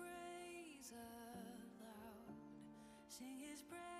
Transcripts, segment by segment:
praise aloud, sing his praise.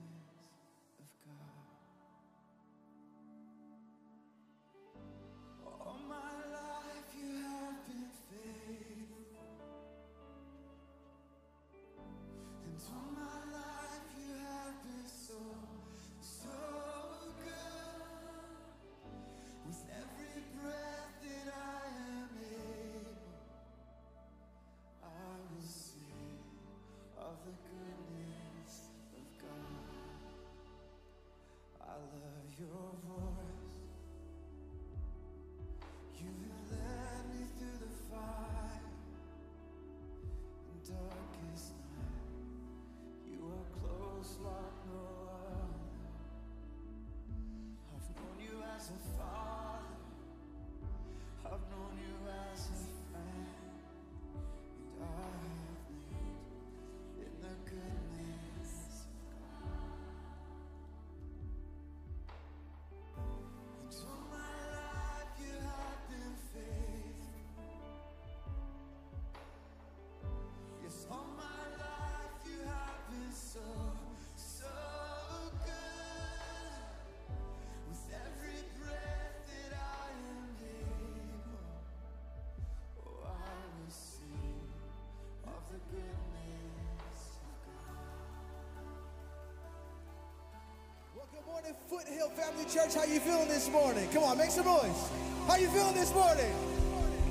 morning, Foothill Family Church. How you feeling this morning? Come on, make some noise. How you feeling this morning?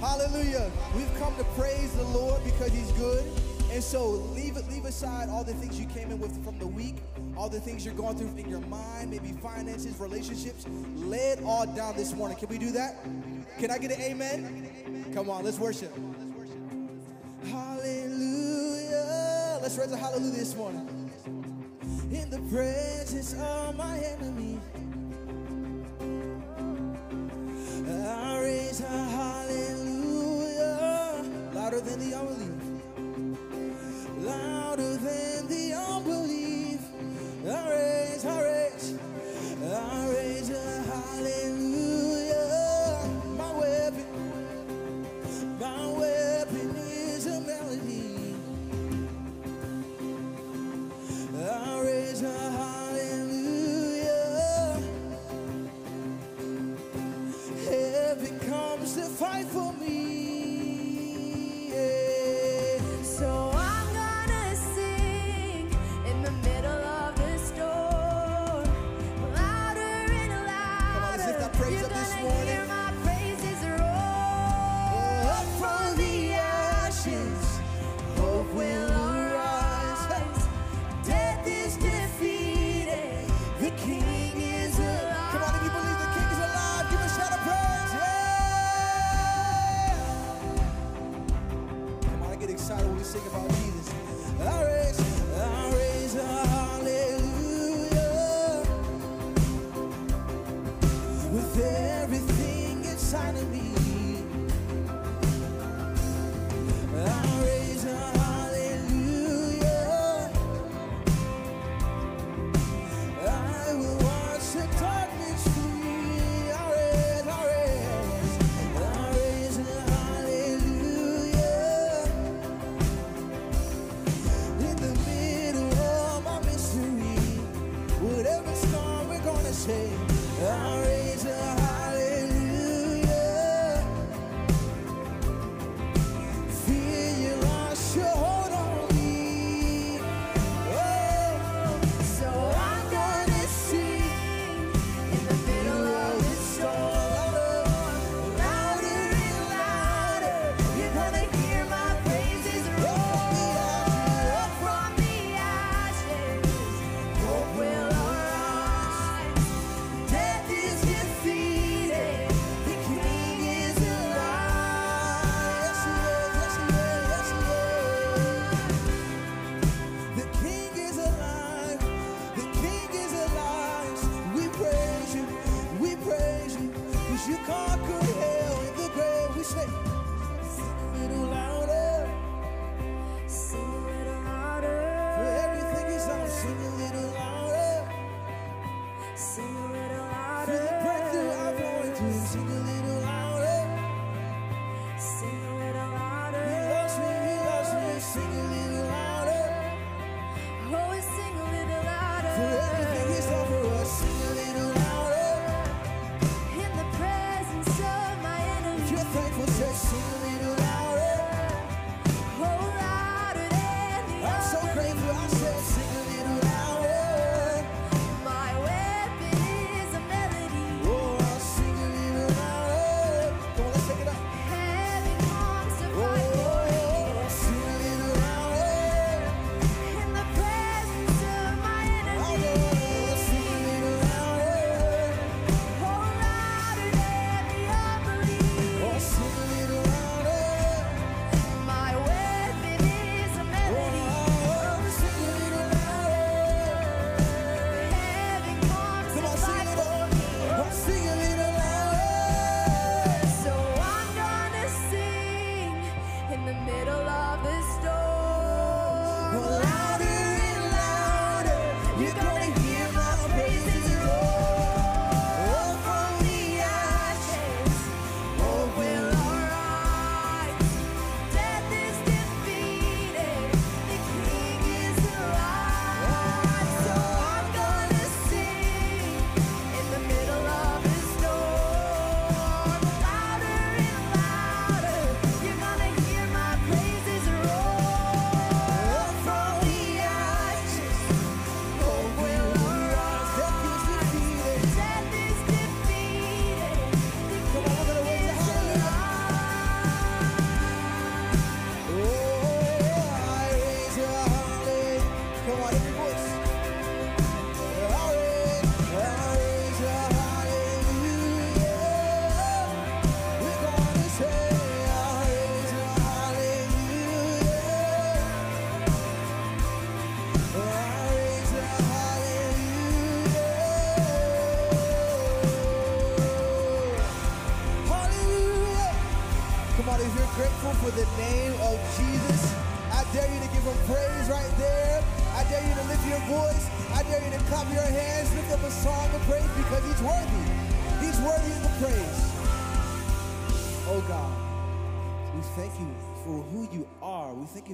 Hallelujah. We've come to praise the Lord because he's good. And so leave it, leave aside all the things you came in with from the week, all the things you're going through in your mind, maybe finances, relationships. Lay it all down this morning. Can we do that? Can I get an amen? Come on, let's worship. Hallelujah. Let's raise a hallelujah this morning in the presence of my enemies.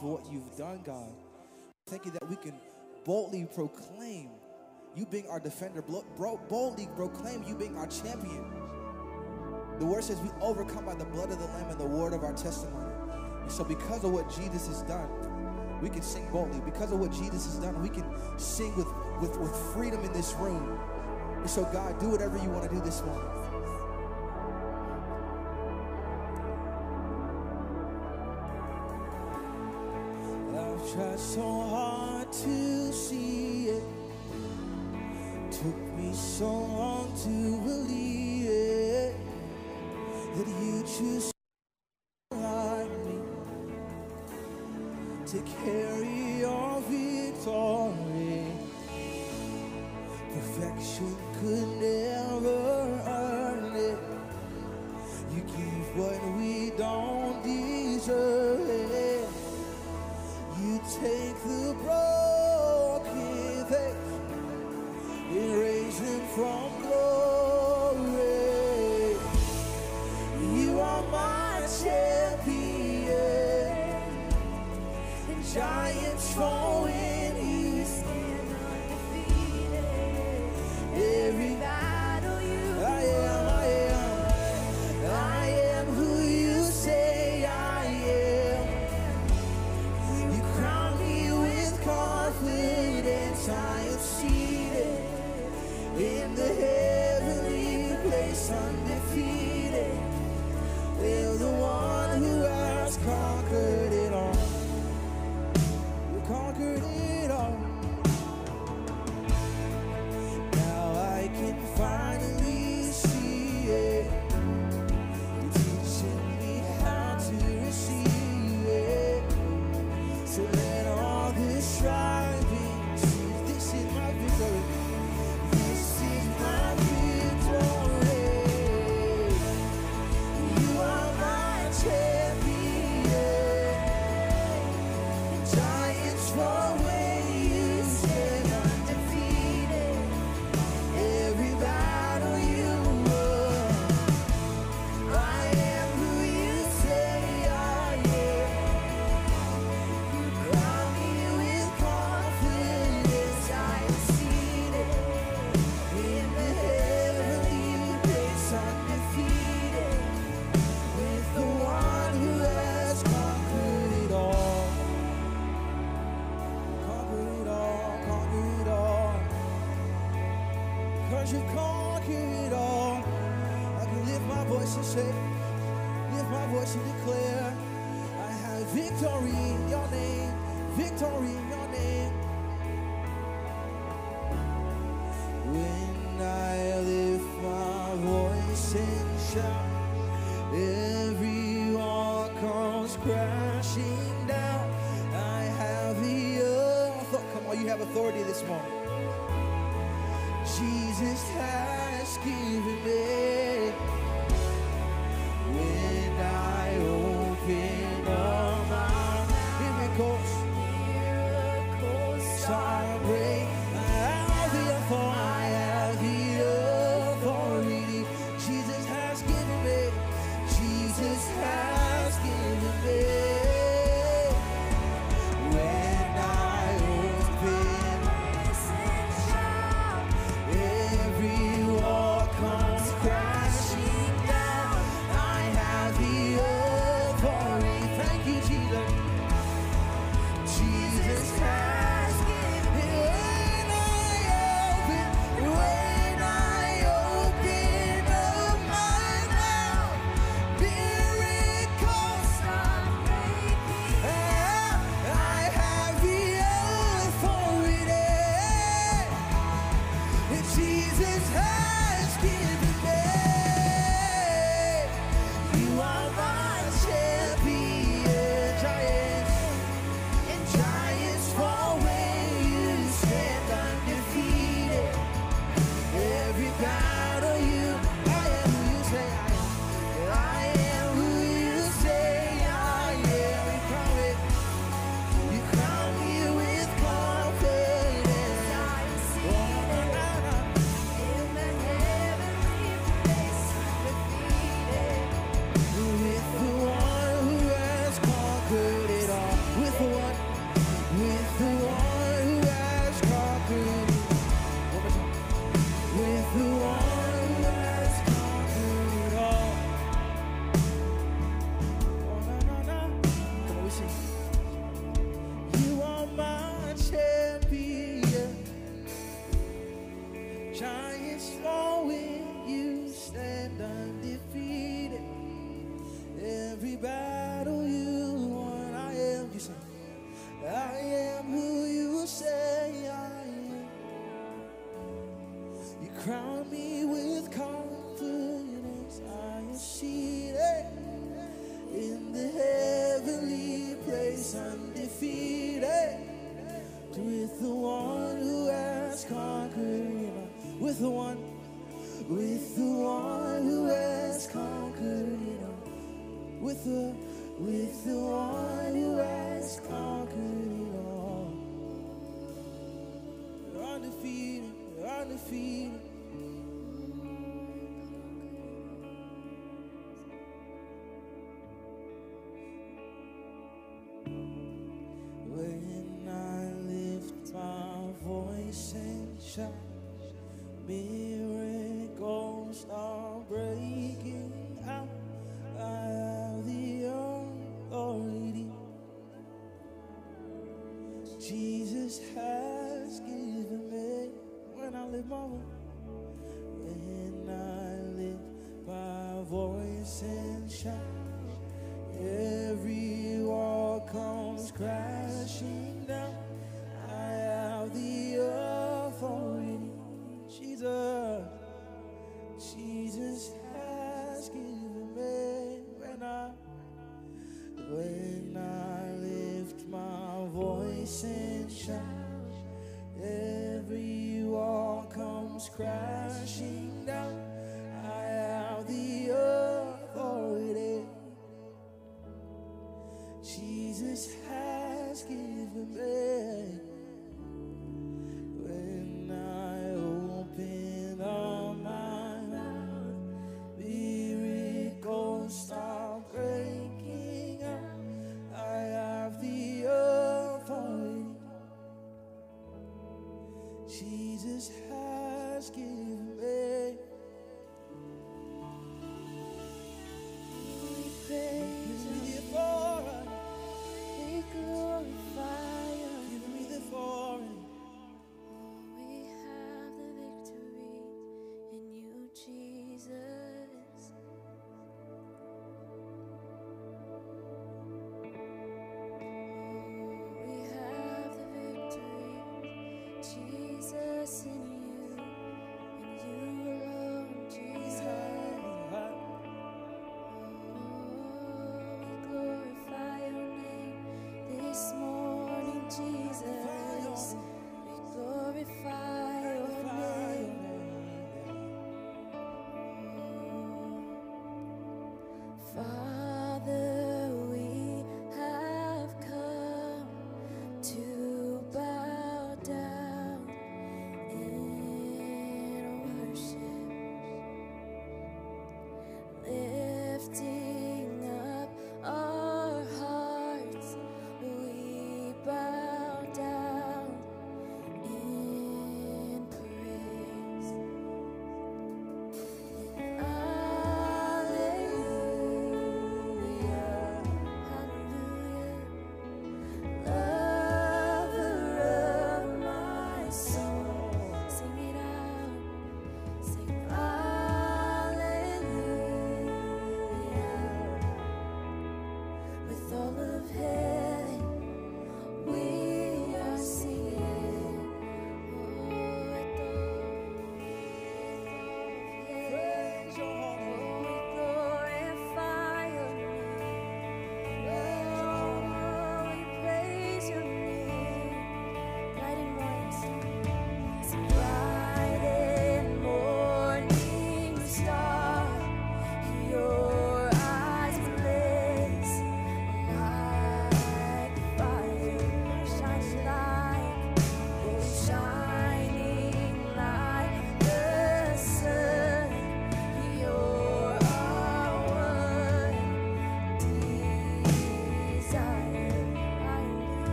for what you've done, God. Thank you that we can boldly proclaim you being our defender, boldly proclaim you being our champion. The word says we overcome by the blood of the Lamb and the word of our testimony. And so, because of what Jesus has done, we can sing boldly. Because of what Jesus has done, we can sing with, with, with freedom in this room. And so, God, do whatever you want to do this morning. Tried so hard to see it. Took me so long to believe it. That you choose like me to carry your victory. Perfection could never.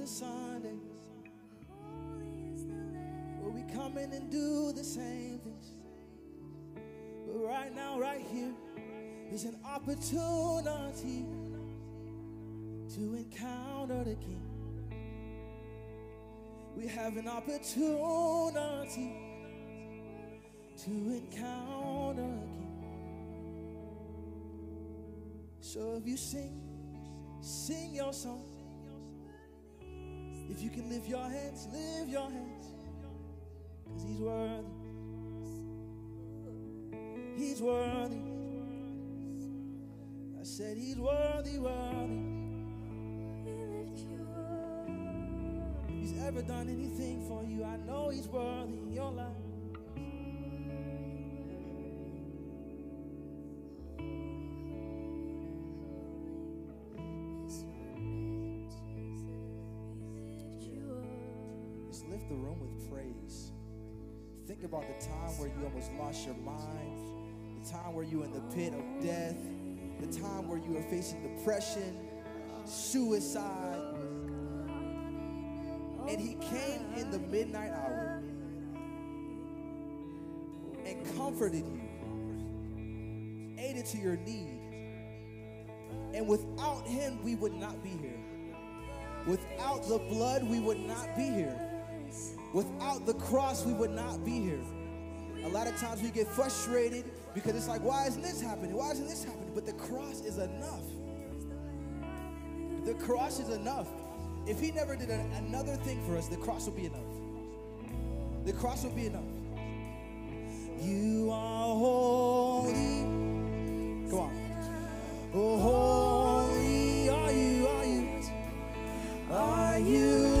Is not another Sunday where we come in and do the same things. But right now, right here, is an opportunity to encounter the King. We have an opportunity to encounter a king. So if you sing, sing your song. If you can lift your hands, lift your hands. Because he's worthy. He's worthy. I said he's worthy, worthy. He's ever done anything for you, I know he's worthy in your life. About the time where you almost lost your mind, the time where you were in the pit of death, the time where you were facing depression, suicide. And he came in the midnight hour and comforted you, aided to your need. And without him, we would not be here. Without the blood, we would not be here. Without the cross, we would not be here. A lot of times we get frustrated because it's like, why isn't this happening? Why isn't this happening? But the cross is enough. The cross is enough. If he never did another thing for us, the cross will be enough. The cross will be enough. You are holy. Come on. Oh, holy are you, are you? Are you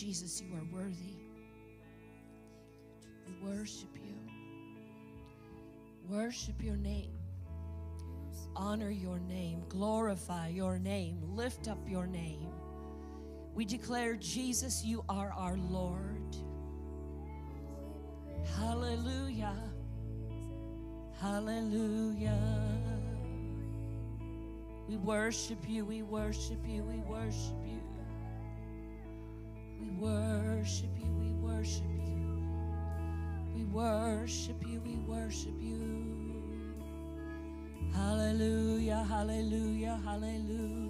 Jesus, you are worthy. We worship you. Worship your name. Honor your name. Glorify your name. Lift up your name. We declare, Jesus, you are our Lord. Hallelujah. Hallelujah. We worship you, we worship you, we worship. We worship you, we worship you. We worship you, we worship you. Hallelujah, hallelujah, hallelujah.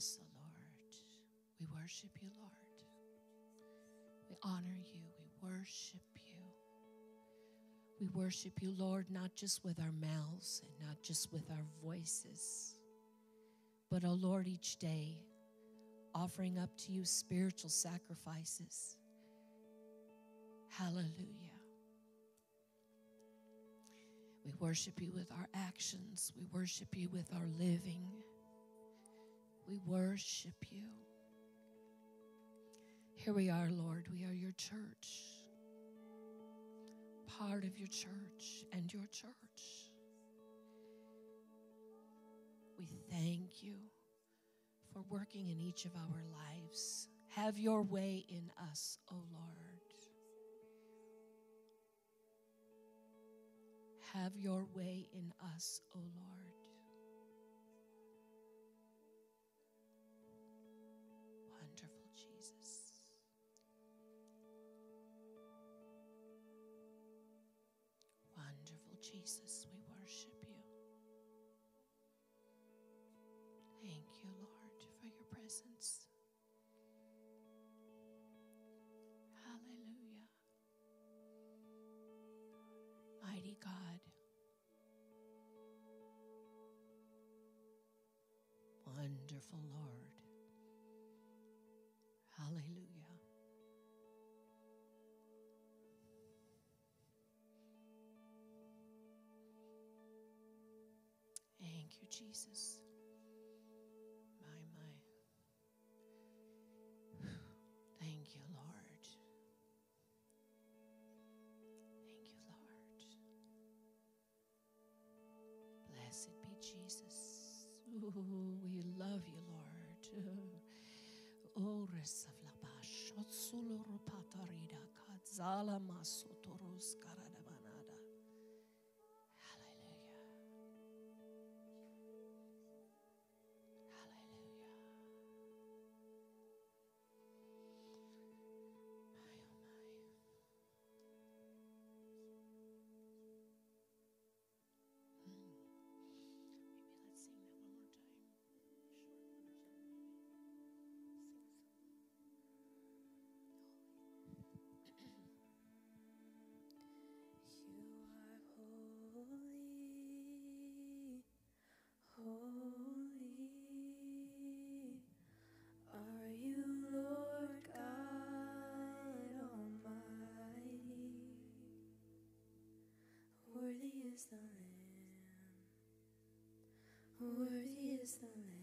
Bless the Lord. We worship you, Lord. We honor you. We worship you. We worship you, Lord, not just with our mouths and not just with our voices, but, oh Lord, each day offering up to you spiritual sacrifices. Hallelujah. We worship you with our actions, we worship you with our living. We worship you. Here we are, Lord. We are your church part of your church and your church. We thank you for working in each of our lives. Have your way in us, O Lord. Have your way in us, O Lord. merciful Lord. Hallelujah. Thank you, Jesus. My, my. Thank you, Lord. Thank you, Lord. Blessed be Jesus. Ooh, we love you, Lord. Oh, otsulur patarida, kadzala masotoros karadabanada. Is the Lamb. Worthy is the Lamb.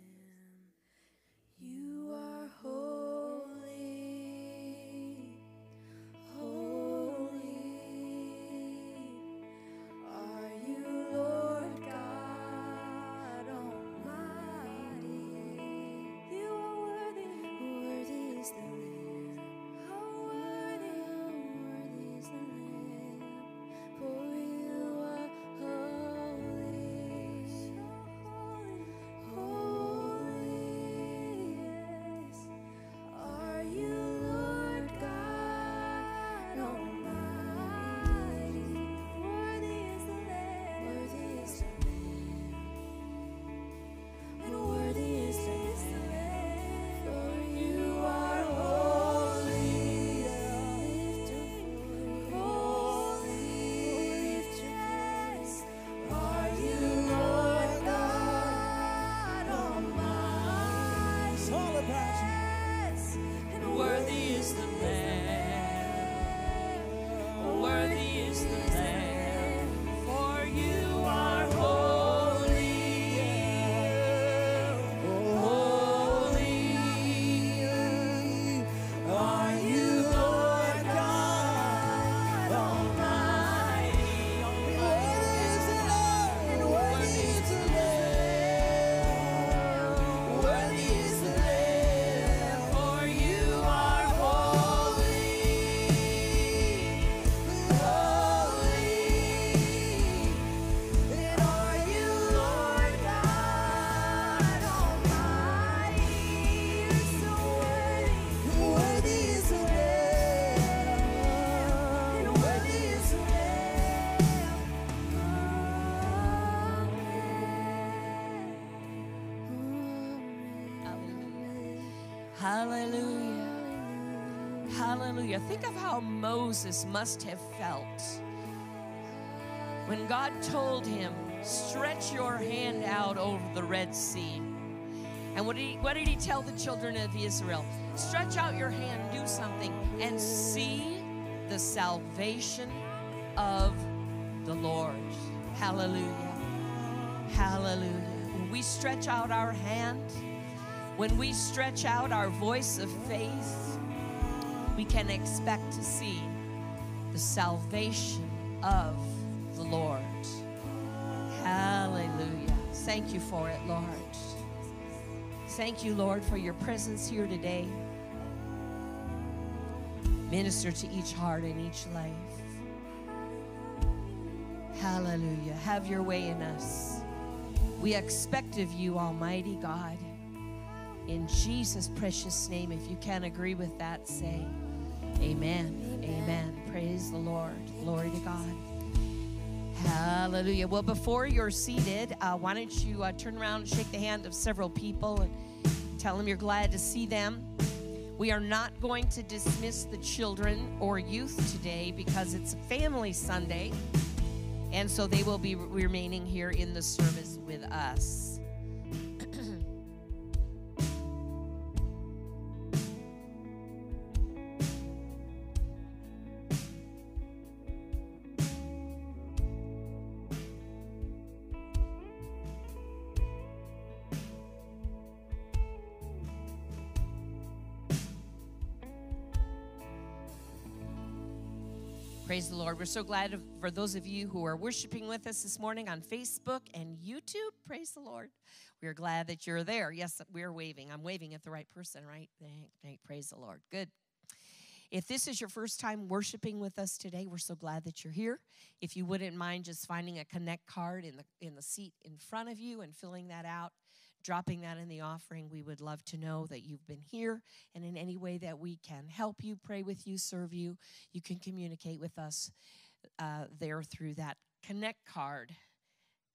Moses must have felt when God told him, Stretch your hand out over the Red Sea. And what did, he, what did he tell the children of Israel? Stretch out your hand, do something, and see the salvation of the Lord. Hallelujah. Hallelujah. When we stretch out our hand, when we stretch out our voice of faith, we can expect to see the salvation of the Lord. Hallelujah. Thank you for it, Lord. Thank you, Lord, for your presence here today. Minister to each heart and each life. Hallelujah. Have your way in us. We expect of you, Almighty God. In Jesus' precious name, if you can agree with that, say amen. Amen. Praise the Lord. Glory to God. Hallelujah. Well, before you're seated, uh, why don't you uh, turn around and shake the hand of several people and tell them you're glad to see them. We are not going to dismiss the children or youth today because it's a Family Sunday, and so they will be remaining here in the service with us. Lord. We're so glad for those of you who are worshiping with us this morning on Facebook and YouTube. Praise the Lord. We are glad that you're there. Yes, we're waving. I'm waving at the right person, right? Thank, thank, praise the Lord. Good. If this is your first time worshiping with us today, we're so glad that you're here. If you wouldn't mind just finding a connect card in the in the seat in front of you and filling that out, dropping that in the offering, we would love to know that you've been here and in any way that we can help you, pray with you, serve you, you can communicate with us uh, there through that connect card.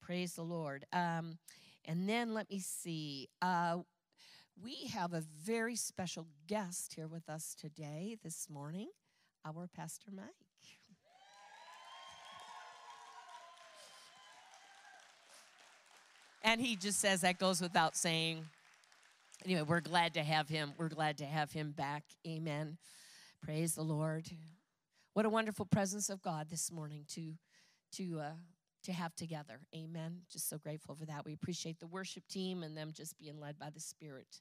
Praise the Lord. Um, and then let me see. Uh, we have a very special guest here with us today, this morning, our Pastor Mike. And he just says that goes without saying. Anyway, we're glad to have him. We're glad to have him back. Amen. Praise the Lord. What a wonderful presence of God this morning to to uh, to have together. Amen. Just so grateful for that. We appreciate the worship team and them just being led by the Spirit.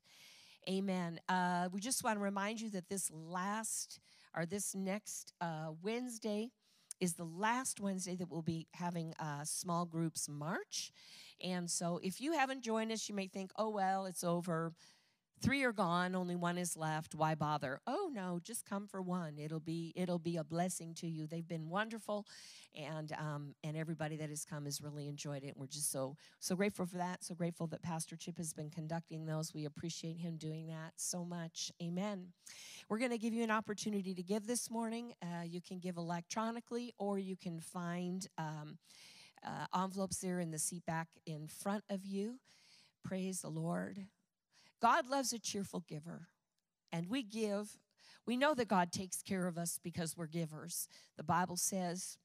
Amen. Uh, we just want to remind you that this last or this next uh, Wednesday is the last Wednesday that we'll be having uh, small groups march. And so if you haven't joined us, you may think, oh, well, it's over. Three are gone, only one is left. Why bother? Oh no, just come for one. It'll be it'll be a blessing to you. They've been wonderful, and um, and everybody that has come has really enjoyed it. We're just so so grateful for that. So grateful that Pastor Chip has been conducting those. We appreciate him doing that so much. Amen. We're going to give you an opportunity to give this morning. Uh, you can give electronically, or you can find um, uh, envelopes there in the seat back in front of you. Praise the Lord. God loves a cheerful giver, and we give. We know that God takes care of us because we're givers. The Bible says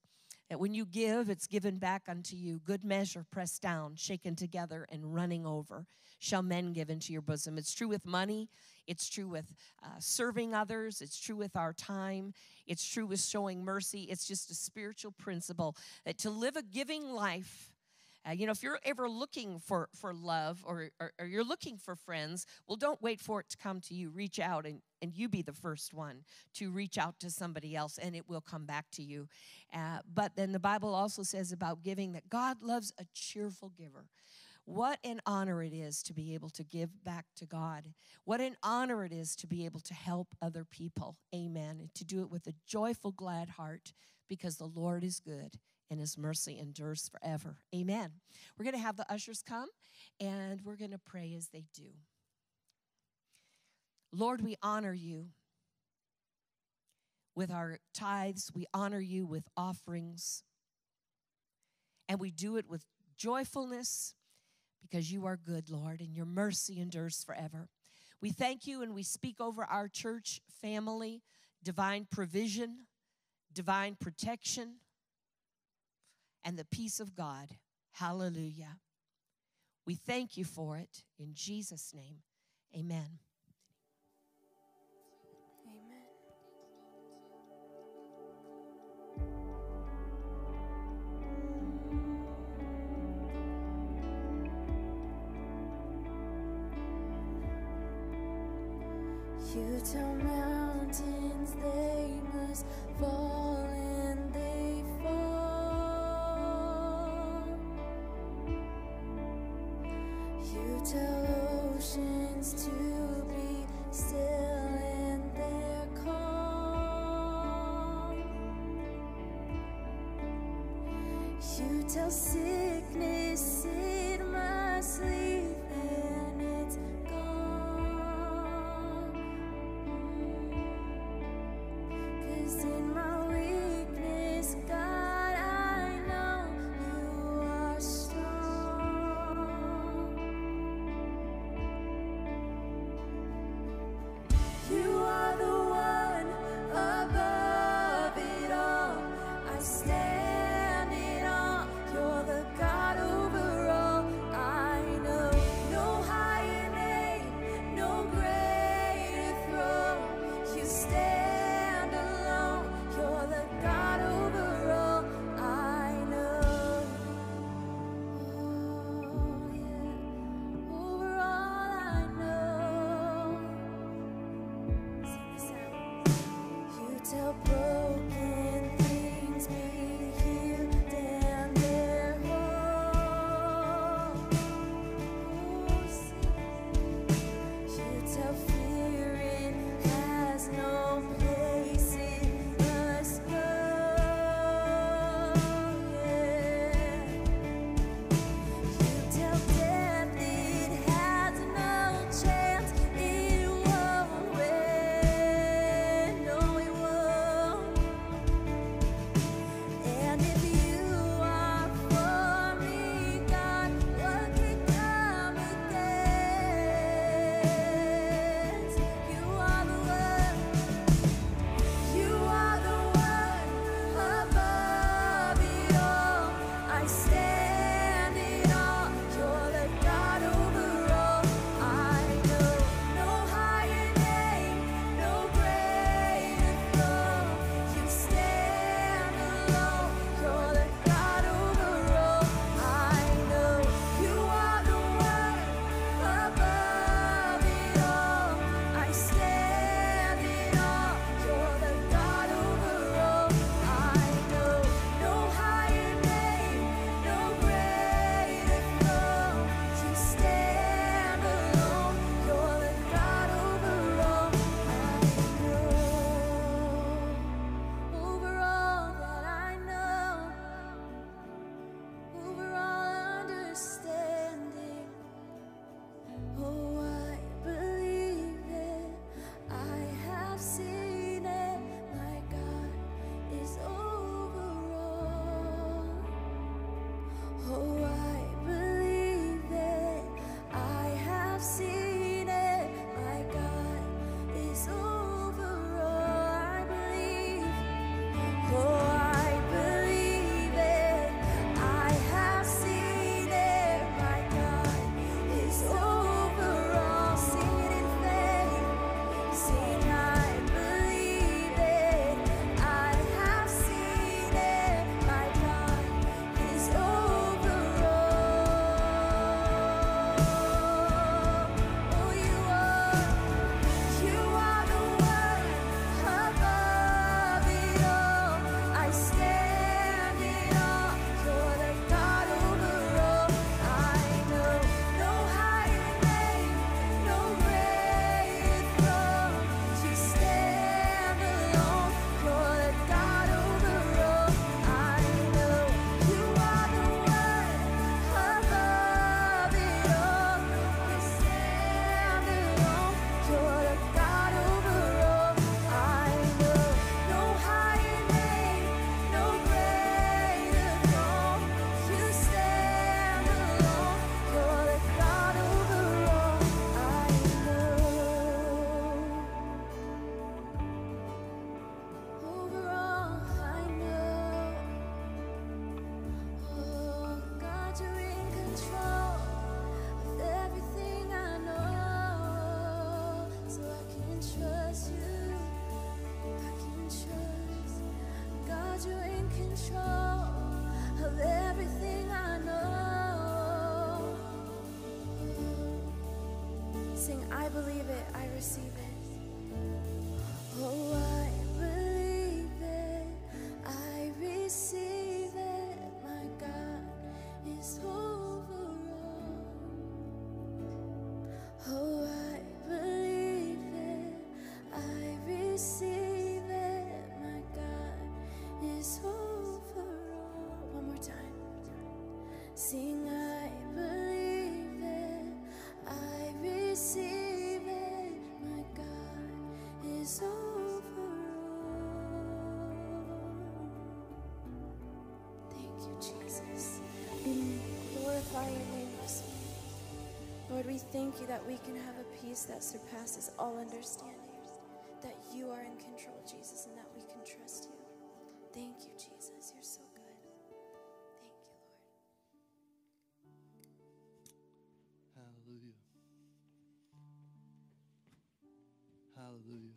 that when you give, it's given back unto you. Good measure, pressed down, shaken together, and running over, shall men give into your bosom. It's true with money, it's true with uh, serving others, it's true with our time, it's true with showing mercy. It's just a spiritual principle that to live a giving life. Uh, you know, if you're ever looking for, for love or, or, or you're looking for friends, well, don't wait for it to come to you. Reach out and, and you be the first one to reach out to somebody else and it will come back to you. Uh, but then the Bible also says about giving that God loves a cheerful giver. What an honor it is to be able to give back to God. What an honor it is to be able to help other people. Amen. To do it with a joyful, glad heart because the Lord is good and his mercy endures forever. Amen. We're going to have the ushers come and we're going to pray as they do. Lord, we honor you with our tithes, we honor you with offerings, and we do it with joyfulness because you are good, Lord, and your mercy endures forever. We thank you and we speak over our church family divine provision, divine protection, and the peace of God. Hallelujah. We thank you for it in Jesus' name. Amen. You tell mountains they must fall and tell in sickness it must leave and it's gone. Cause in I believe thank you that we can have a peace that surpasses all understanding. That you are in control, Jesus, and that we can trust you. Thank you, Jesus. You're so good. Thank you, Lord. Hallelujah. Hallelujah.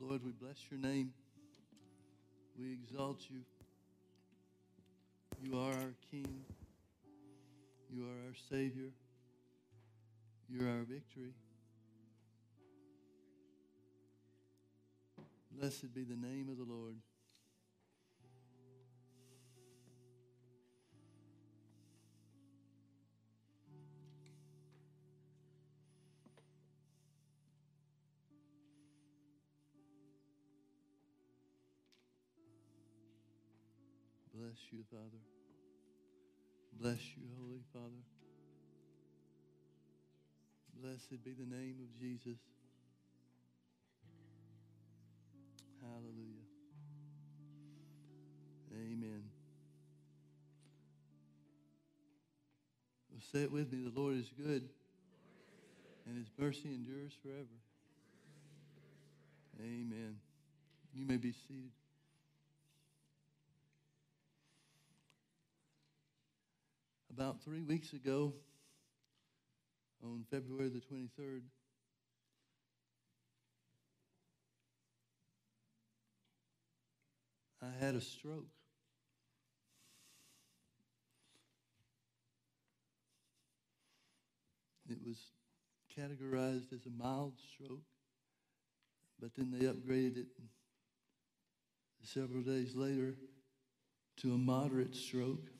Lord, we bless your name. We exalt you. You are our King. You are our Savior. You're our victory. Blessed be the name of the Lord. Bless you, Father. Bless you, Holy Father. Blessed be the name of Jesus. Hallelujah. Amen. Well, say it with me. The Lord is good, and his mercy endures forever. Amen. You may be seated. About three weeks ago, on February the 23rd, I had a stroke. It was categorized as a mild stroke, but then they upgraded it several days later to a moderate stroke.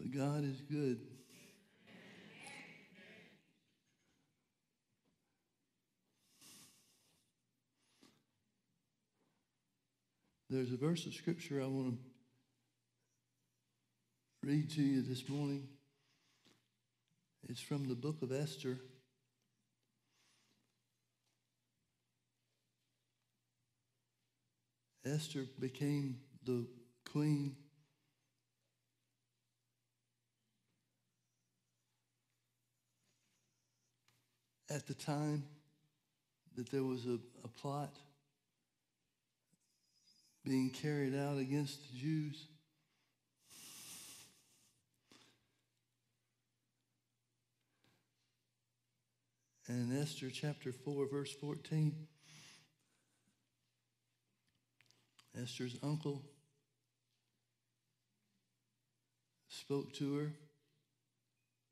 But God is good. There's a verse of scripture I want to read to you this morning. It's from the book of Esther. Esther became the queen at the time that there was a, a plot being carried out against the Jews. And in Esther chapter 4, verse 14, Esther's uncle spoke to her.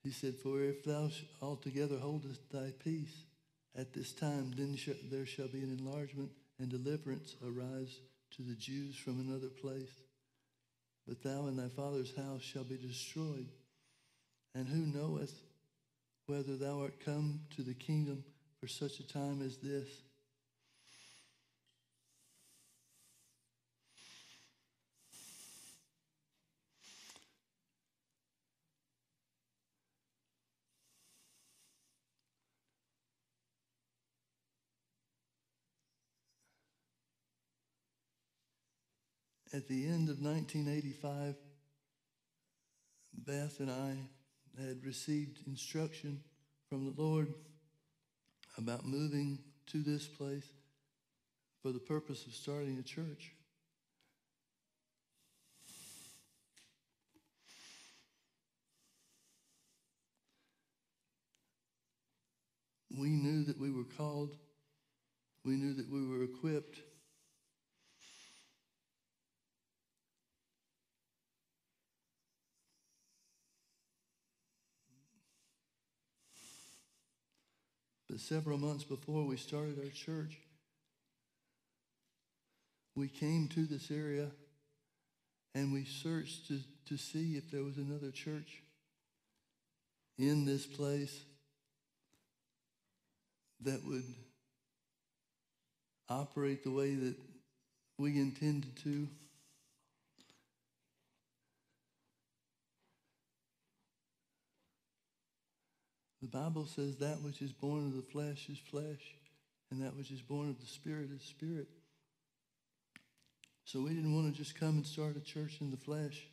He said, For if thou altogether holdest thy peace at this time, then sh- there shall be an enlargement and deliverance arise to the Jews from another place. But thou and thy father's house shall be destroyed. And who knoweth whether thou art come to the kingdom for such a time as this? At the end of 1985, Beth and I had received instruction from the Lord about moving to this place for the purpose of starting a church. we knew that we were called, we knew that we were equipped. But several months before we started our church, we came to this area and we searched to, to see if there was another church in this place that would operate the way that we intended to. The Bible says that which is born of the flesh is flesh, and that which is born of the spirit is spirit. So we didn't want to just come and start a church in the flesh.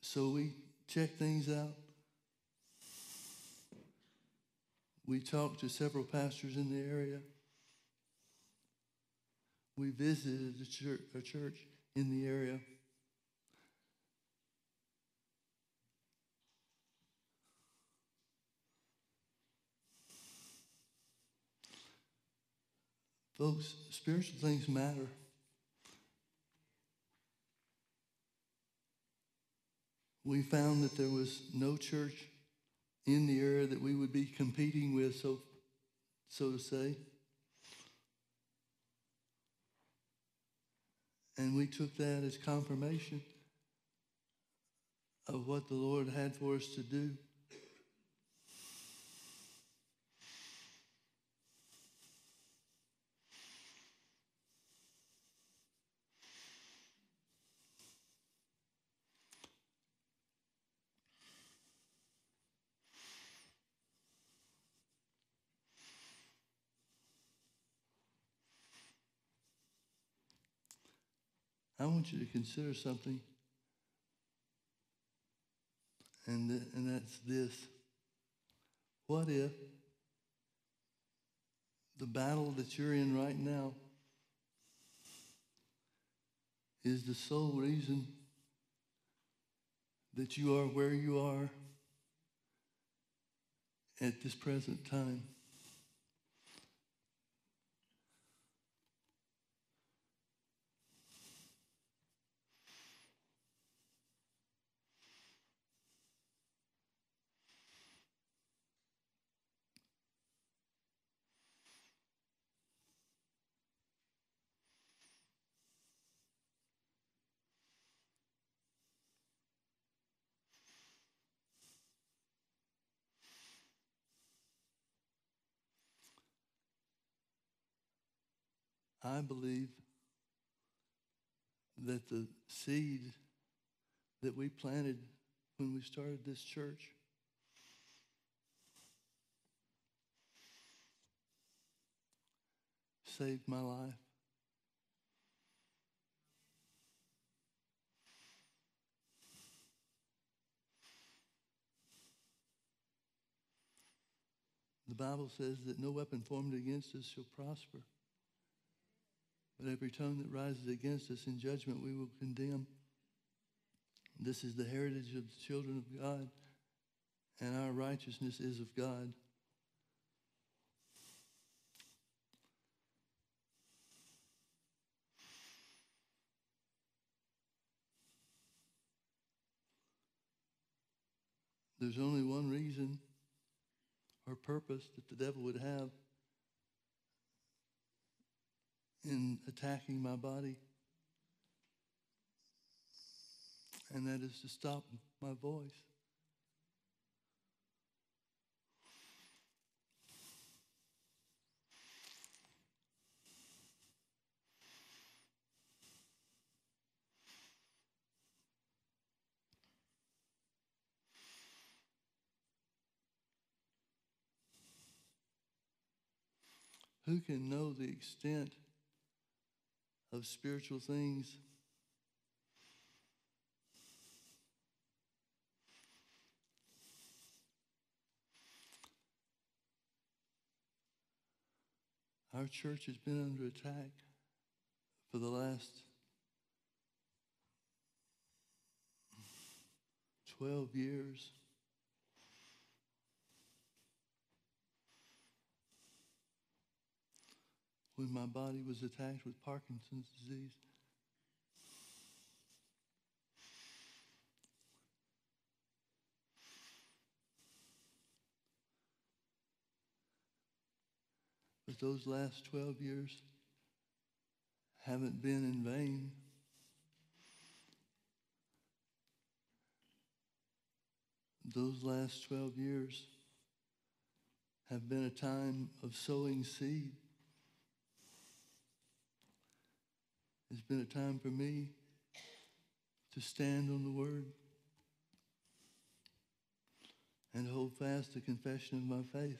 So we checked things out. We talked to several pastors in the area. We visited a church, in the area. Folks, spiritual things matter. We found that there was no church in the area that we would be competing with, so, so to say. And we took that as confirmation of what the Lord had for us to do. Want you to consider something, and, th- and that's this. What if the battle that you're in right now is the sole reason that you are where you are at this present time? I believe that the seed that we planted when we started this church saved my life. The Bible says that no weapon formed against us shall prosper. But every tongue that rises against us in judgment we will condemn. This is the heritage of the children of God, and our righteousness is of God. There's only one reason or purpose that the devil would have in attacking my body, and that is to stop my voice. Who can know the extent of spiritual things? Our church has been under attack for the last 12 years. When my body was attacked with Parkinson's disease. But those last 12 years haven't been in vain. Those last 12 years have been a time of sowing seed. It's been a time for me to stand on the word and hold fast the confession of my faith.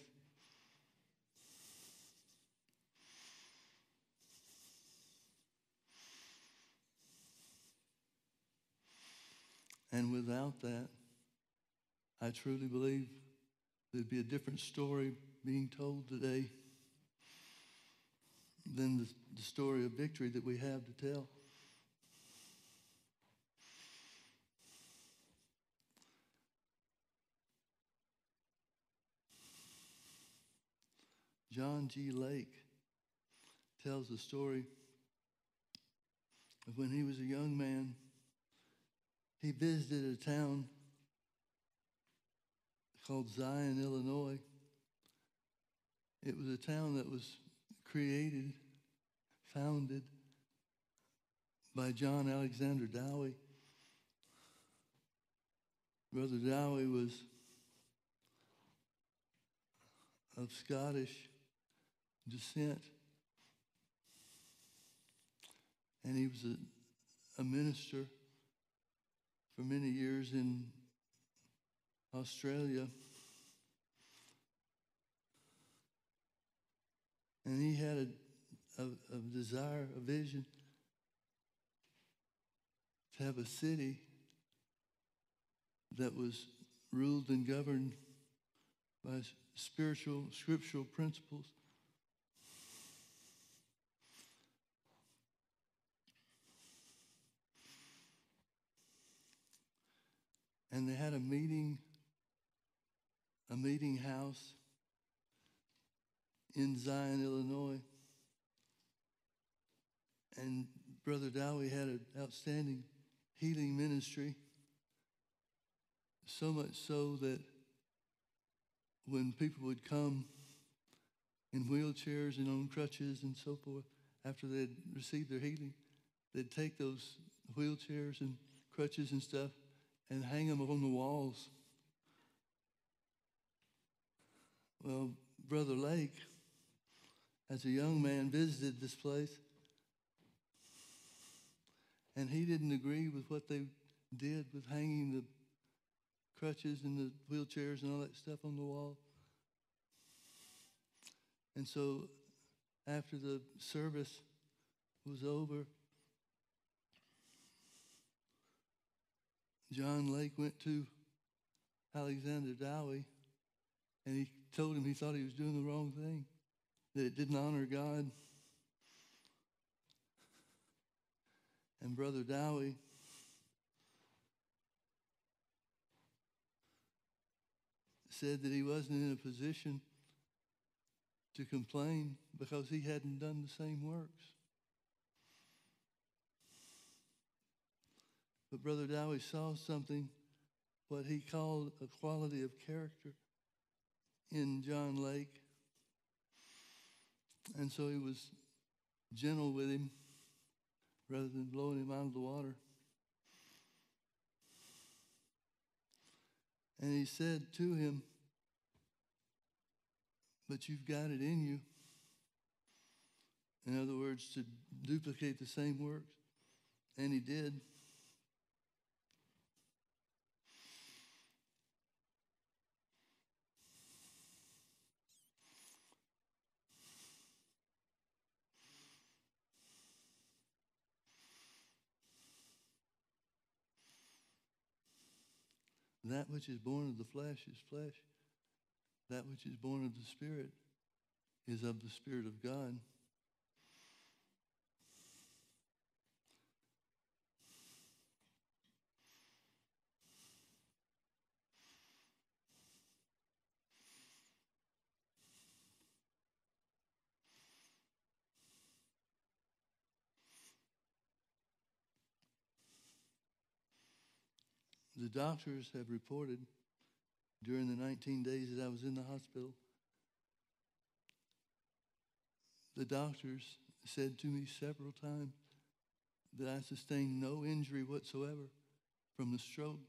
And without that, I truly believe there'd be a different story being told today than the, the story of victory that we have to tell. John G. Lake tells the story of when he was a young man. He visited a town called Zion, Illinois. It was a town that was created, founded by John Alexander Dowie. Brother Dowie was of Scottish descent, and he was a, a minister for many years in Australia. And he had a, a, a desire, a vision to have a city that was ruled and governed by spiritual, scriptural principles. And they had a meeting, a meeting house in Zion, Illinois. And Brother Dowie had an outstanding healing ministry. So much so that when people would come in wheelchairs and on crutches and so forth, after they'd received their healing, they'd take those wheelchairs and crutches and stuff and hang them on the walls. Well, Brother Lake, as a young man, visited this place, and he didn't agree with what they did with hanging the crutches and the wheelchairs and all that stuff on the wall. And so, after the service was over, John Lake went to Alexander Dowie and he told him he thought he was doing the wrong thing, that it didn't honor God. And Brother Dowie said that he wasn't in a position to complain because he hadn't done the same works. But Brother Dowie saw something, what he called a quality of character in John Lake. And so he was gentle with him rather than blowing him out of the water. And he said to him, But you've got it in you. In other words, to duplicate the same works. And he did. That which is born of the flesh is flesh. That which is born of the Spirit is of the Spirit of God. Doctors have reported during the 19 days that I was in the hospital, the doctors said to me several times that I sustained no injury whatsoever from the stroke.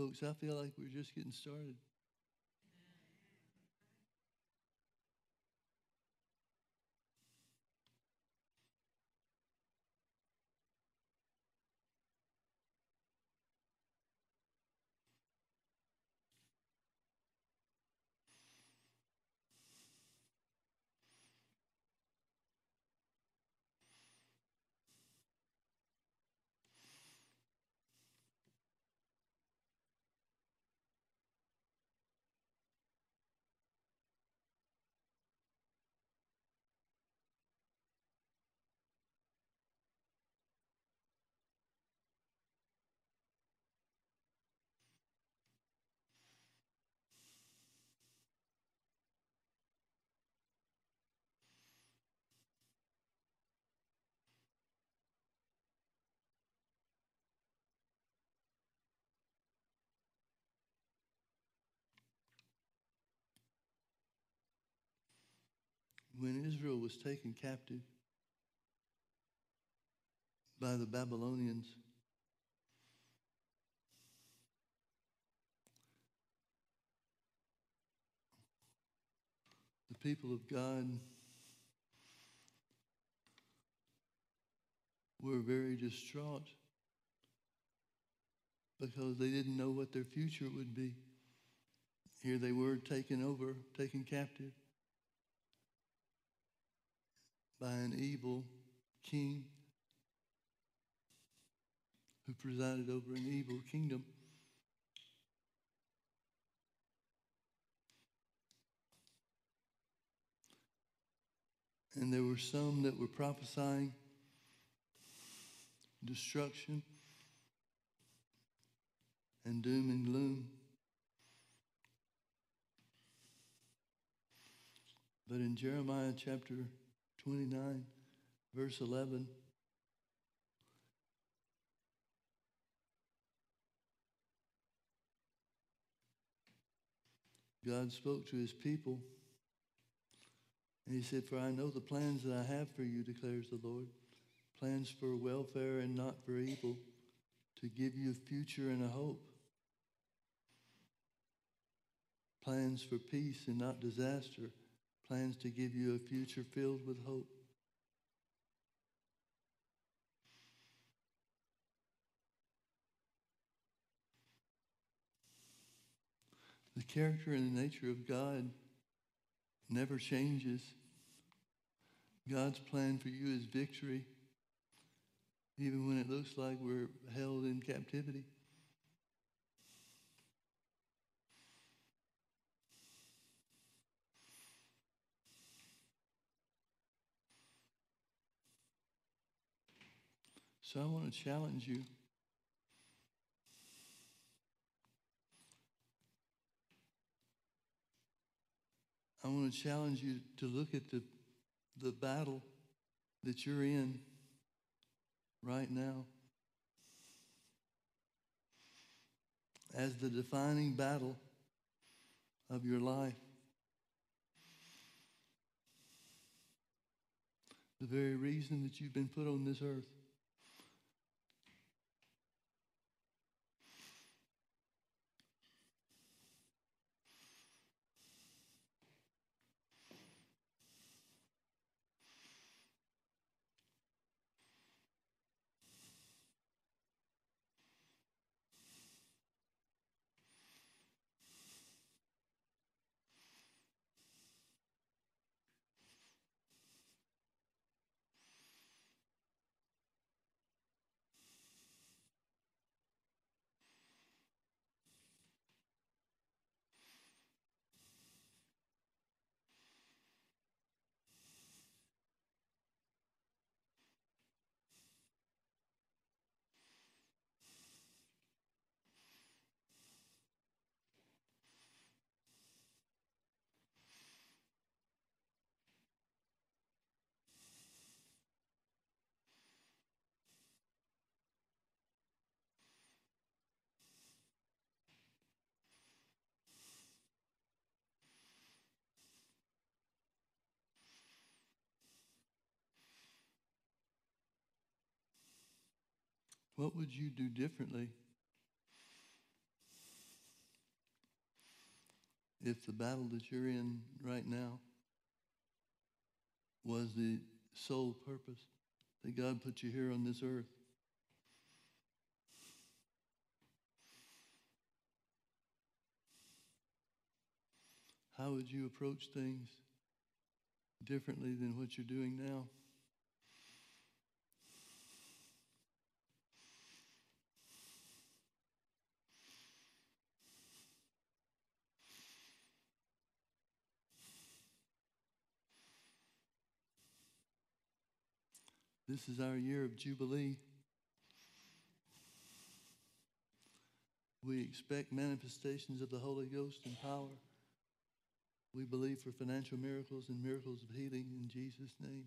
Folks, I feel like we're just getting started. When Israel was taken captive by the Babylonians, the people of God were very distraught because they didn't know what their future would be. Here they were taken over, taken captive by an evil king who presided over an evil kingdom. And there were some that were prophesying destruction and doom and gloom. But in Jeremiah chapter 29, verse 11, God spoke to his people. And he said, For I know the plans that I have for you, declares the Lord plans for welfare and not for evil, to give you a future and a hope. Plans for peace and not disaster, plans to give you a future filled with hope. The character and the nature of God never changes. God's plan for you is victory, even when it looks like we're held in captivity. So I want to challenge you. I want to challenge you to look at the, the battle that you're in right now as the defining battle of your life. The very reason that you've been put on this earth. What would you do differently if the battle that you're in right now was the sole purpose that God put you here on this earth? How would you approach things differently than what you're doing now? This is our year of Jubilee. We expect manifestations of the Holy Ghost and power. We believe for financial miracles and miracles of healing in Jesus' name.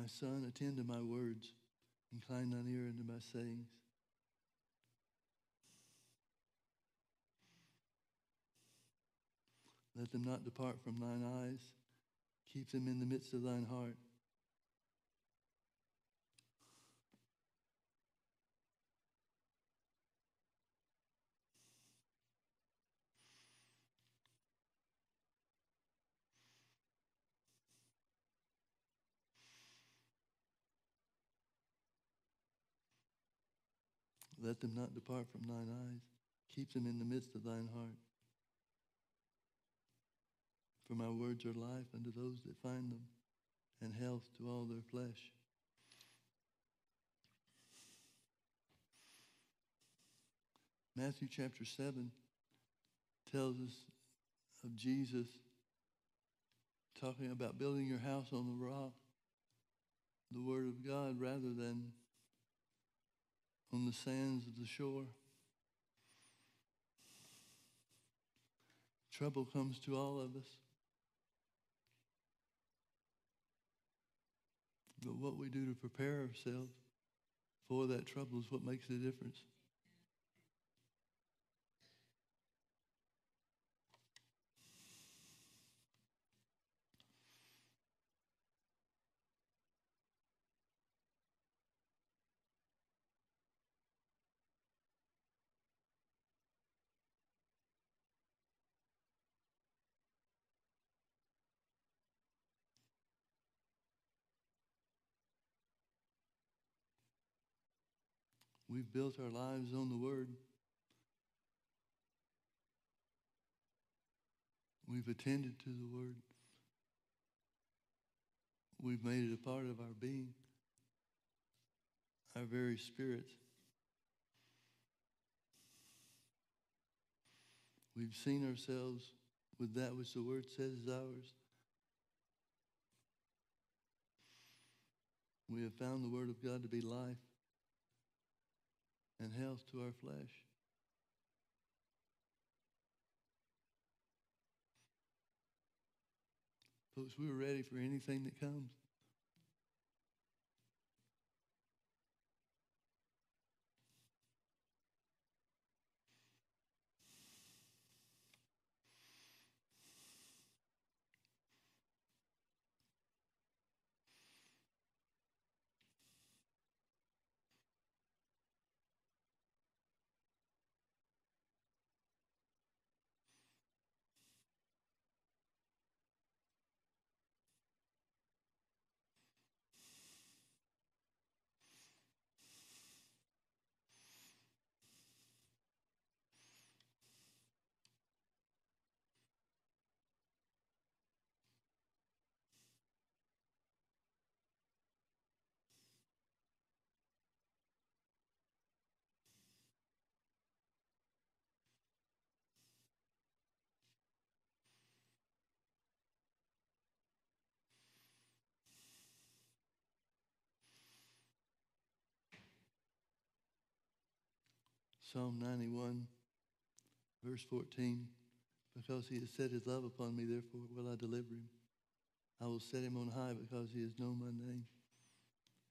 My son, attend to my words, incline thine ear unto my sayings. Let them not depart from thine eyes. Keep them in the midst of thine heart. Let them not depart from thine eyes. Keep them in the midst of thine heart. For my words are life unto those that find them, and health to all their flesh. Matthew chapter 7 tells us of Jesus talking about building your house on the rock, the Word of God, rather than on the sands of the shore. Trouble comes to all of us. But what we do to prepare ourselves for that trouble is what makes the difference. We've built our lives on the Word. We've attended to the Word. We've made it a part of our being, our very spirit. We've seen ourselves with that which the Word says is ours. We have found the Word of God to be life and health to our flesh. Folks, we're ready for anything that comes. Psalm 91, verse 14. Because he has set his love upon me, therefore will I deliver him. I will set him on high because he has known my name.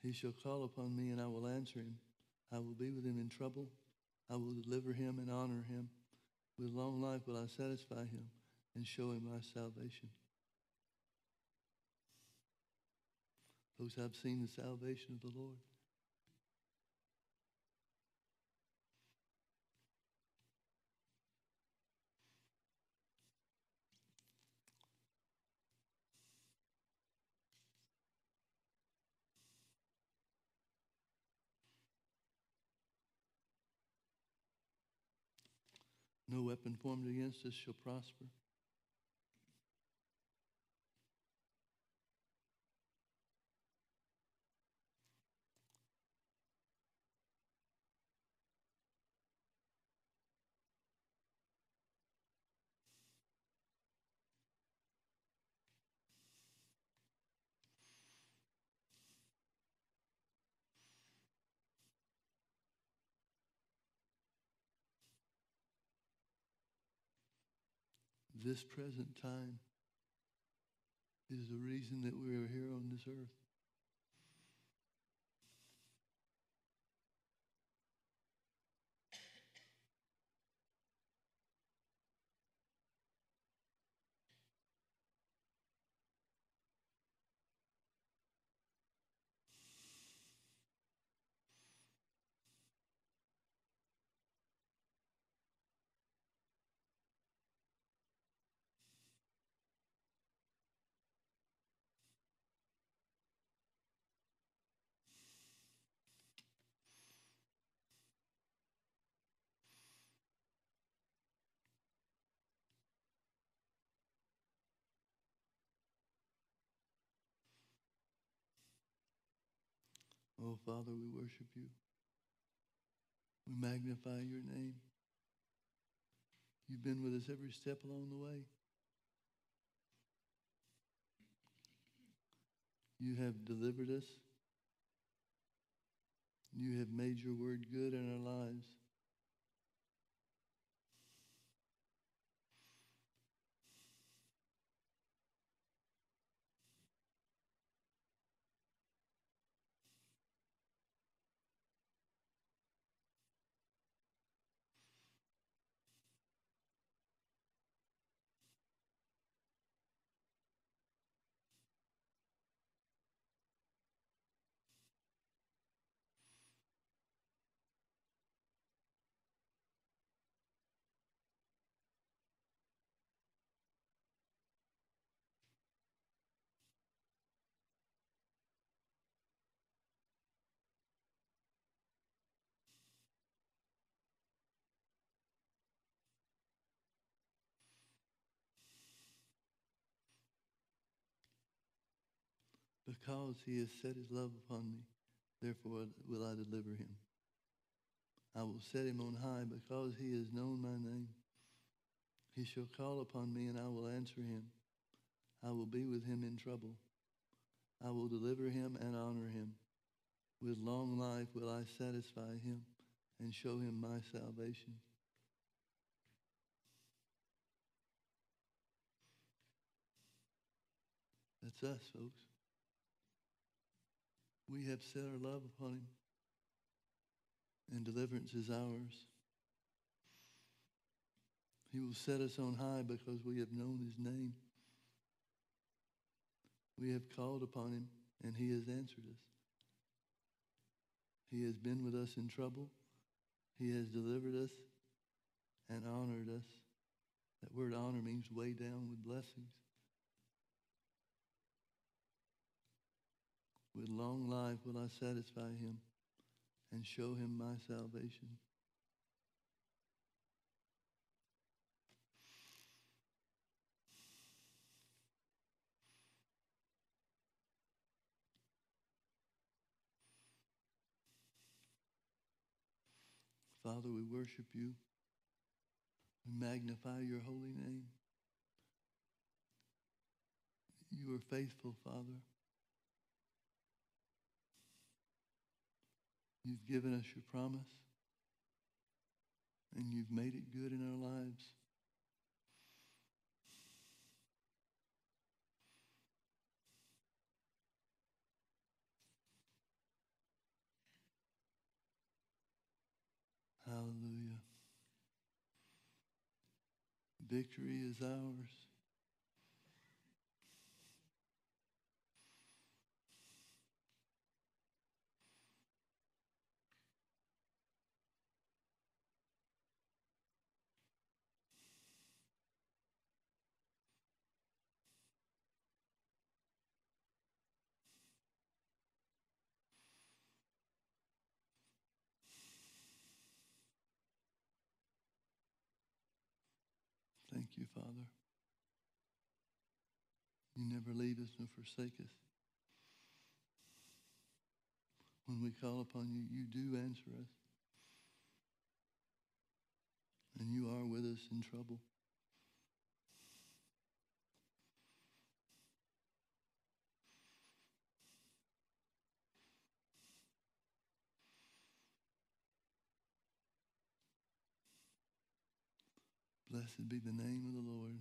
He shall call upon me, and I will answer him. I will be with him in trouble. I will deliver him and honor him. With long life will I satisfy him and show him my salvation. Folks, I've seen the salvation of the Lord. No weapon formed against us shall prosper. This present time is the reason that we are here on this earth. Oh, Father, we worship you. We magnify your name. You've been with us every step along the way. You have delivered us. You have made your word good in our lives. Because he has set his love upon me, therefore will I deliver him. I will set him on high because he has known my name. He shall call upon me and I will answer him. I will be with him in trouble. I will deliver him and honor him. With long life will I satisfy him and show him my salvation. That's us, folks. We have set our love upon him, and deliverance is ours. He will set us on high because we have known his name. We have called upon him, and he has answered us. He has been with us in trouble. He has delivered us and honored us. That word honor means weigh down with blessings. With long life will I satisfy him and show him my salvation. Father, we worship you. We magnify your holy name. You are faithful, Father. You've given us your promise. And you've made it good in our lives. Hallelujah. Victory is ours. Thank you, Father. You never leave us nor forsake us. When we call upon you, you do answer us. And you are with us in trouble. Blessed be the name of the Lord.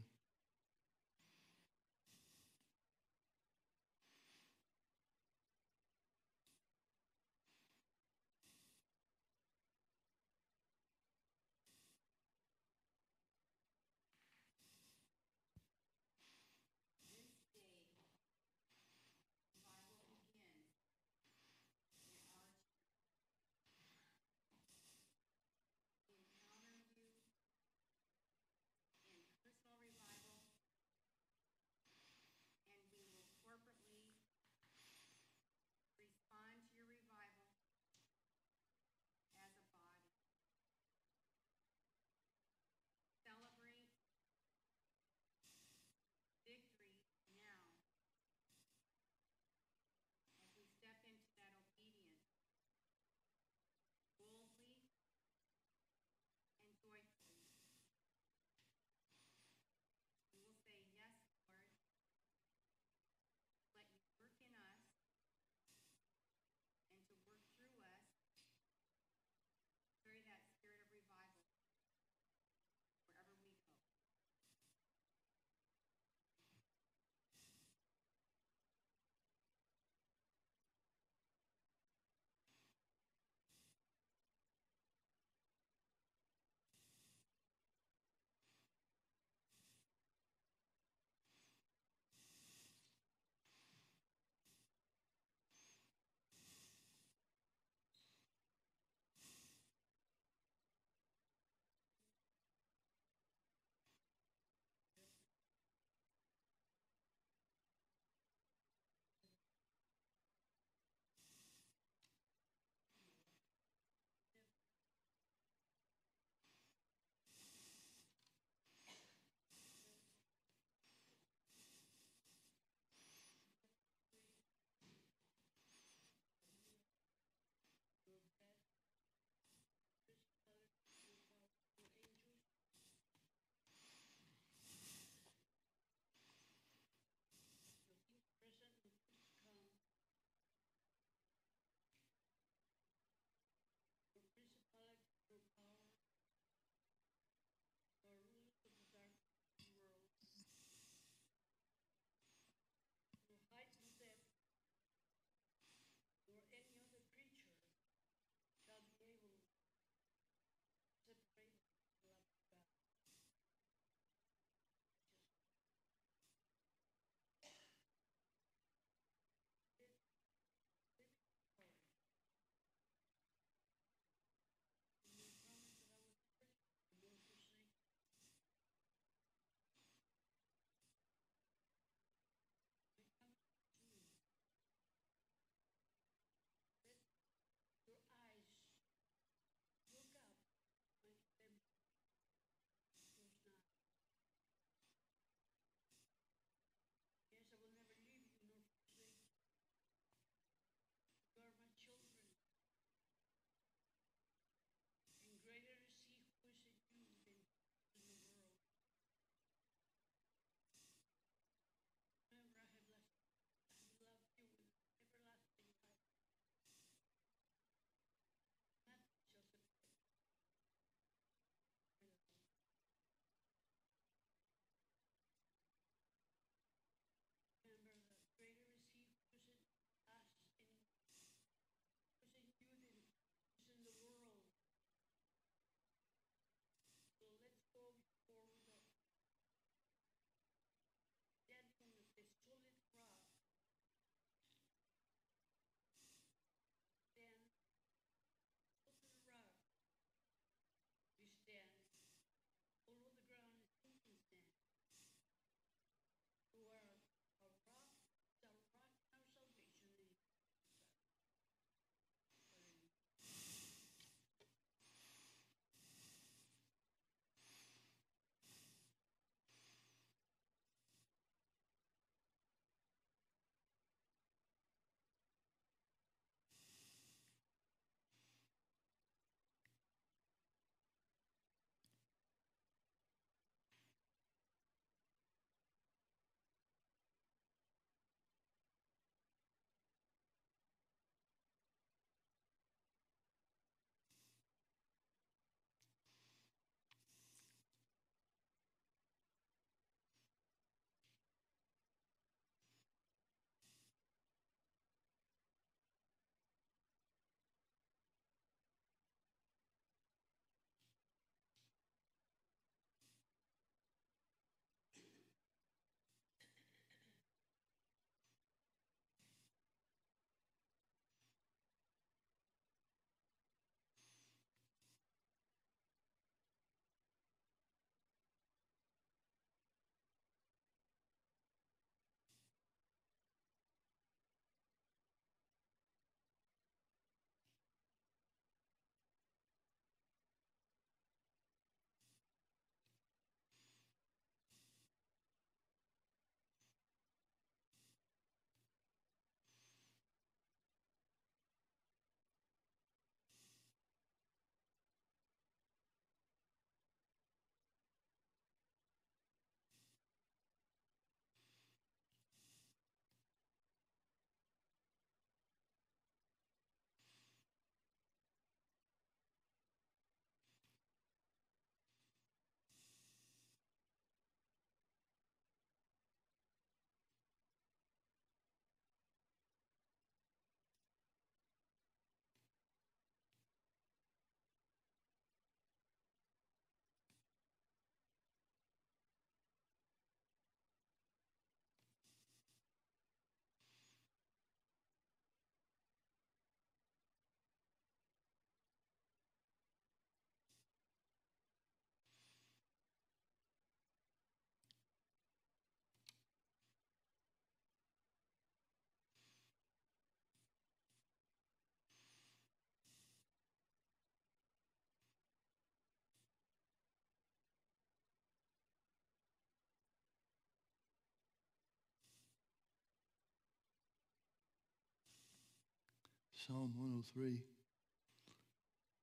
Psalm 103,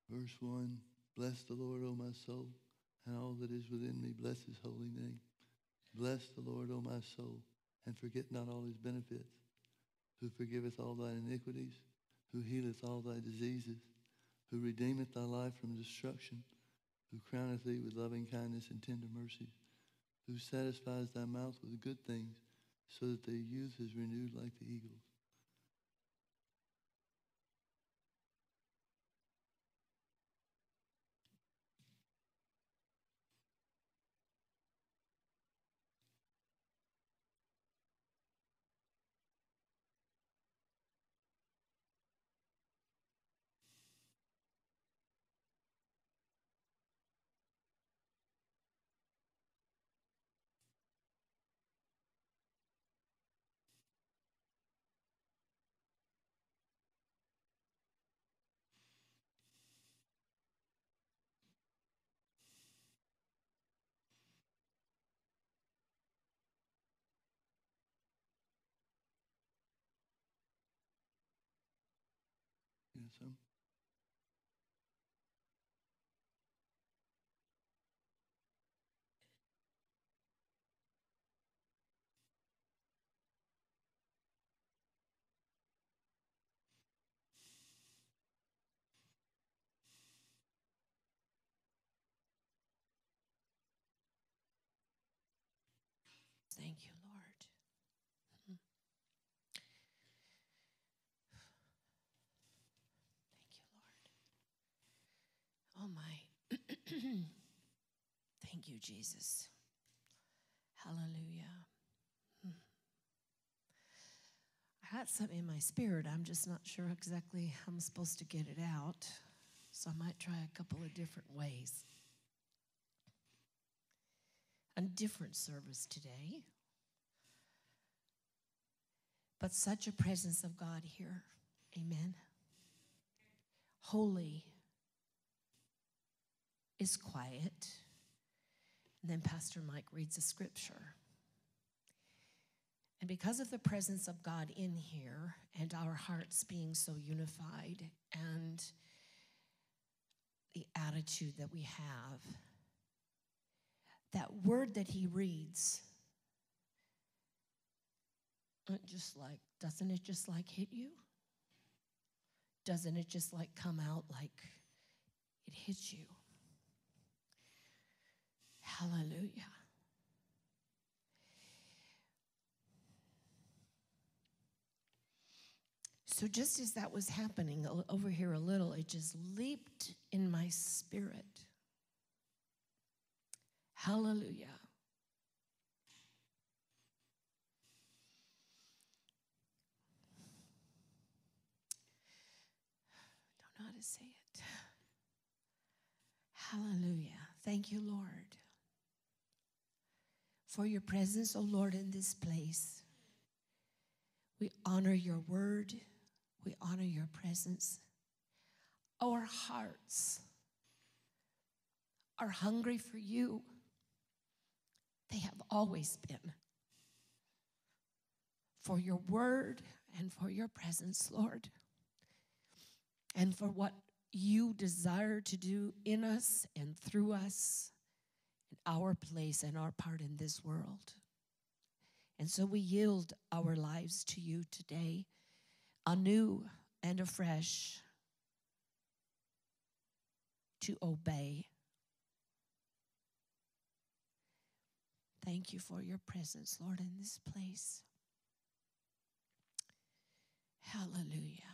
verse 1 Bless the Lord, O my soul, and all that is within me. Bless his holy name. Bless the Lord, O my soul, and forget not all his benefits, who forgiveth all thy iniquities, who healeth all thy diseases, who redeemeth thy life from destruction, who crowneth thee with loving kindness and tender mercies, who satisfies thy mouth with good things, so that thy youth is renewed like the eagles. Um, Thank you, Lord. Hmm. Thank you, Lord. Oh, my. Thank you, Jesus. Hallelujah. Hmm. I got something in my spirit. I'm just not sure exactly how I'm supposed to get it out. So I might try a couple of different ways. A different service today but such a presence of God here. Amen. Holy is quiet. And then Pastor Mike reads a scripture. And because of the presence of God in here and our hearts being so unified and the attitude that we have, that word that he reads just like, doesn't it just like hit you? Doesn't it just like come out like it hits you? Hallelujah. So, just as that was happening over here a little, it just leaped in my spirit. Hallelujah. don't know how to say it. Hallelujah. Thank you, Lord, for your presence, O Lord, in this place. We honor your word, we honor your presence. Our hearts are hungry for you, they have always been. For your word and for your presence, Lord and for what you desire to do in us and through us, our place and our part in this world. And so we yield our lives to you today, anew and afresh, to obey. Thank you for your presence, Lord, in this place. Hallelujah.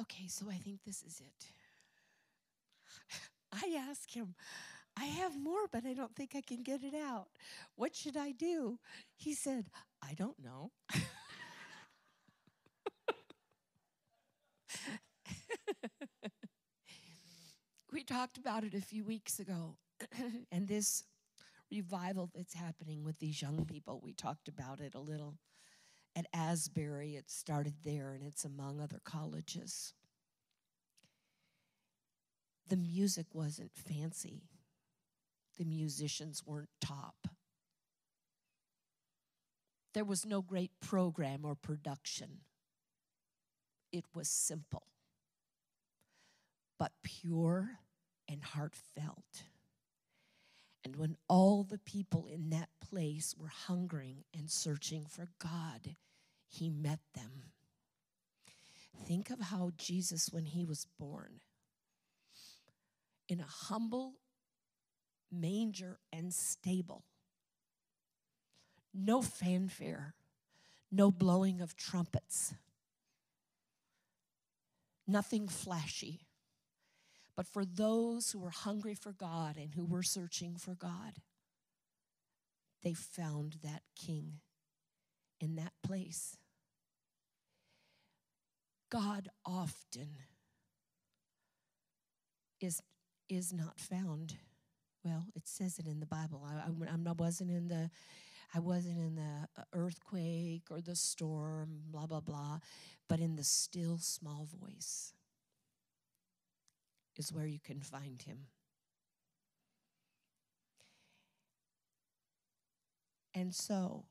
okay, so I think this is it. I ask him, I have more, but I don't think I can get it out. What should I do? He said, I don't know. we talked about it a few weeks ago, and this revival that's happening with these young people, we talked about it a little at Asbury. It started there, and it's among other colleges. The music wasn't fancy, the musicians weren't top. There was no great program or production. It was simple, but pure and heartfelt. And when all the people in that place were hungering and searching for God, He met them. Think of how Jesus, when He was born, in a humble manger and stable, no fanfare, no blowing of trumpets, nothing flashy. But for those who were hungry for God and who were searching for God, they found that king in that place. God often is, is not found. Well, it says it in the Bible. I, I, I wasn't in the I wasn't in the uh, earthquake or the storm, blah, blah, blah, but in the still small voice is where you can find him. And so,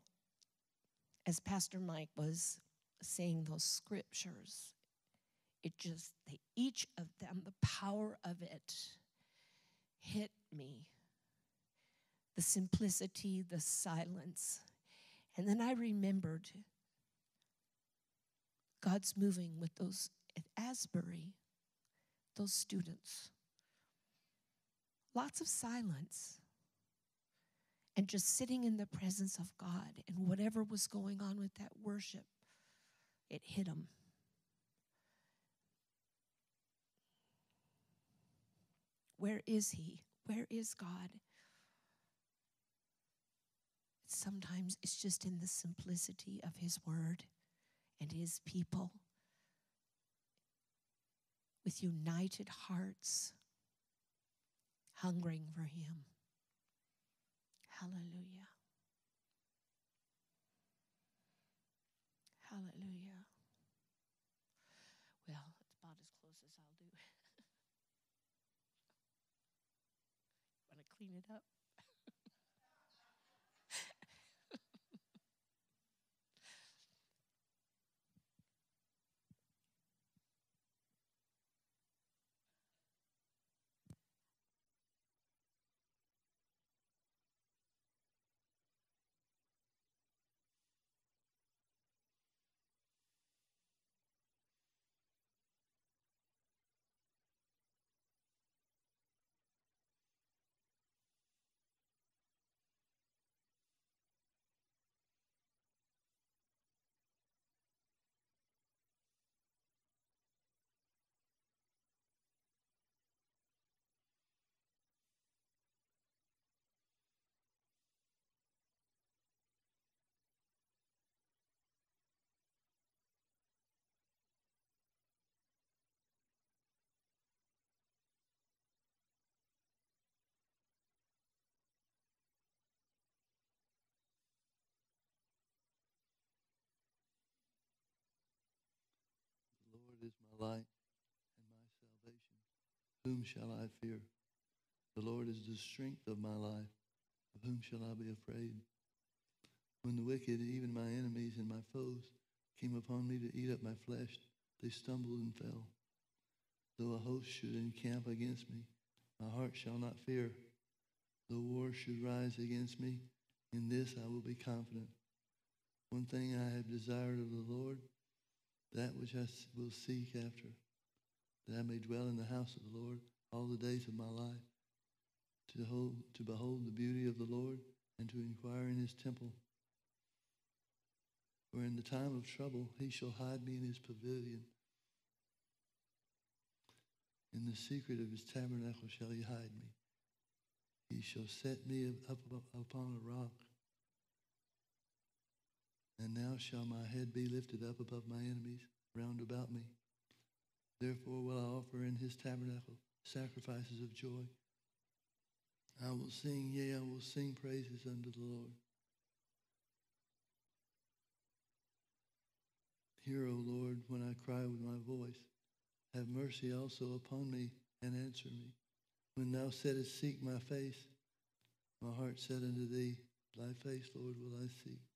as Pastor Mike was saying those scriptures, it just, they, each of them, the power of it hit me. The simplicity, the silence. And then I remembered God's moving with those at Asbury those students. Lots of silence. And just sitting in the presence of God and whatever was going on with that worship, it hit them. Where is He? Where is God? Sometimes it's just in the simplicity of His Word and His people with united hearts, hungering for Him. Hallelujah. Hallelujah. Well, it's about as close as I'll do. Want to clean it up? The Lord is my light and my salvation. Whom shall I fear? The Lord is the strength of my life. Of whom shall I be afraid? When the wicked, even my enemies and my foes, came upon me to eat up my flesh, they stumbled and fell. Though a host should encamp against me, my heart shall not fear. Though war should rise against me, in this I will be confident. One thing I have desired of the Lord, that which I will seek after, that I may dwell in the house of the Lord all the days of my life, to, hold, to behold the beauty of the Lord and to inquire in his temple. For in the time of trouble he shall hide me in his pavilion. In the secret of his tabernacle shall he hide me. He shall set me up, up upon a rock. And now shall my head be lifted up above my enemies round about me. Therefore will I offer in his tabernacle sacrifices of joy. I will sing, yea, I will sing praises unto the Lord. Hear, O Lord, when I cry with my voice. Have mercy also upon me and answer me. When thou saidst, Seek my face, my heart said unto thee, Thy face, Lord, will I seek.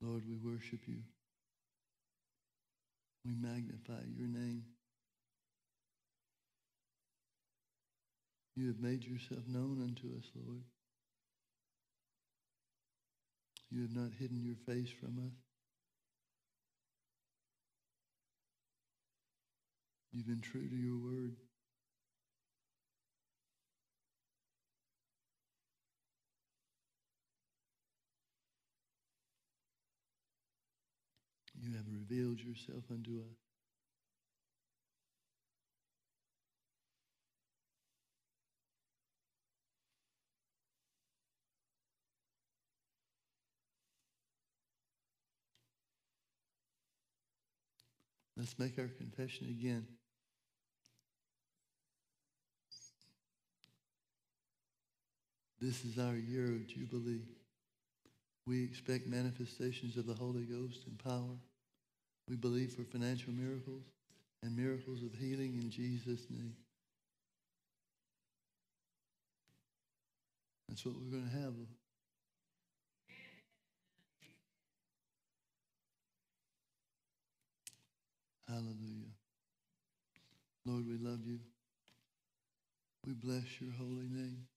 Lord, we worship you. We magnify your name. You have made yourself known unto us, Lord. You have not hidden your face from us. You've been true to your word. You have revealed yourself unto us. Let's make our confession again. This is our year of Jubilee. We expect manifestations of the Holy Ghost and power. We believe for financial miracles and miracles of healing in Jesus' name. That's what we're going to have. Hallelujah. Lord, we love you. We bless your holy name.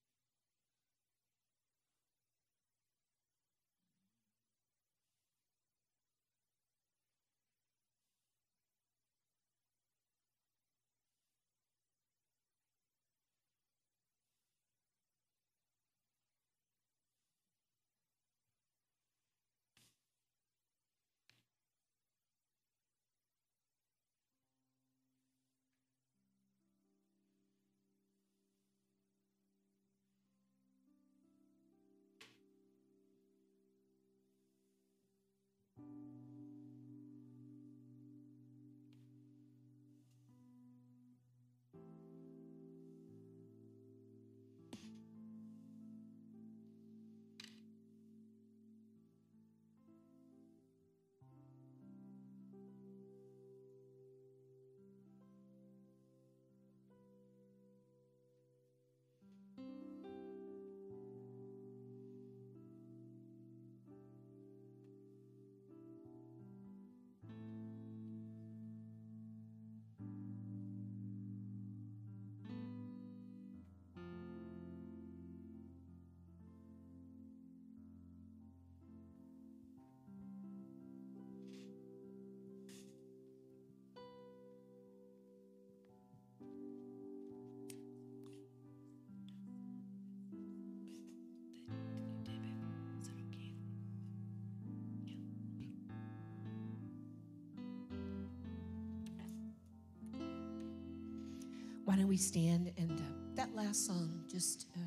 Why don't we stand and uh, that last song, just uh,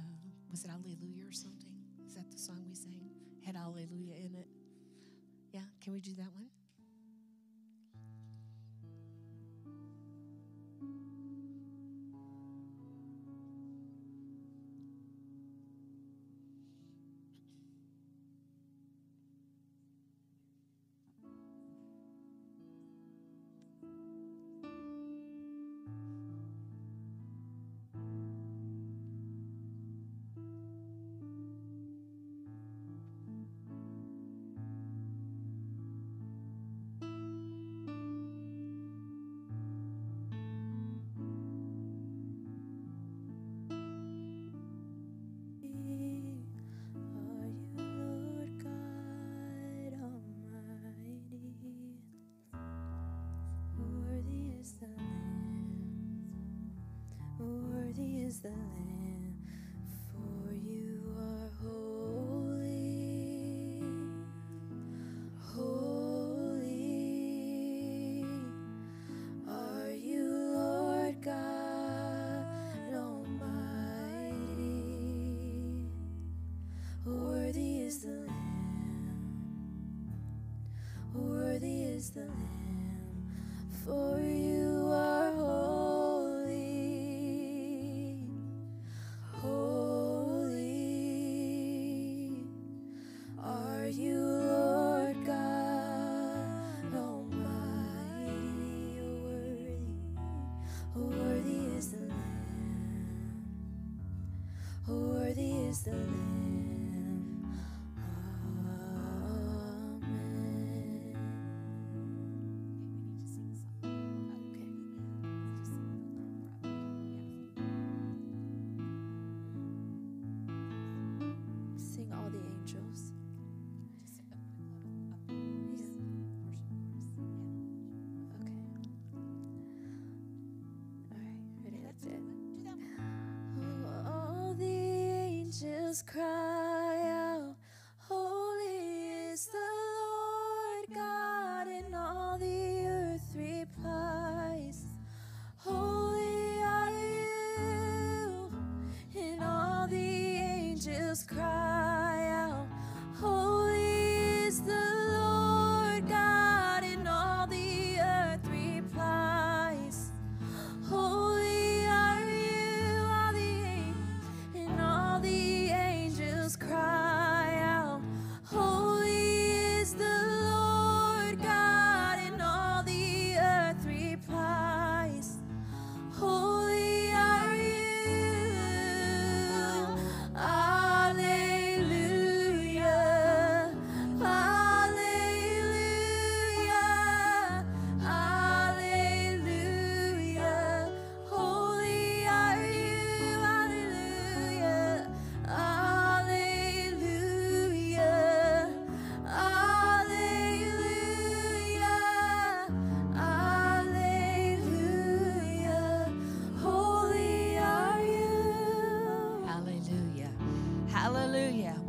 was it Alleluia or something? Is that the song we sang? Had Alleluia in it. Yeah, can we do that one? Is the Lamb, for you are holy, holy. Are you Lord God Almighty? Worthy is the Lamb, worthy is the Lamb, angels cry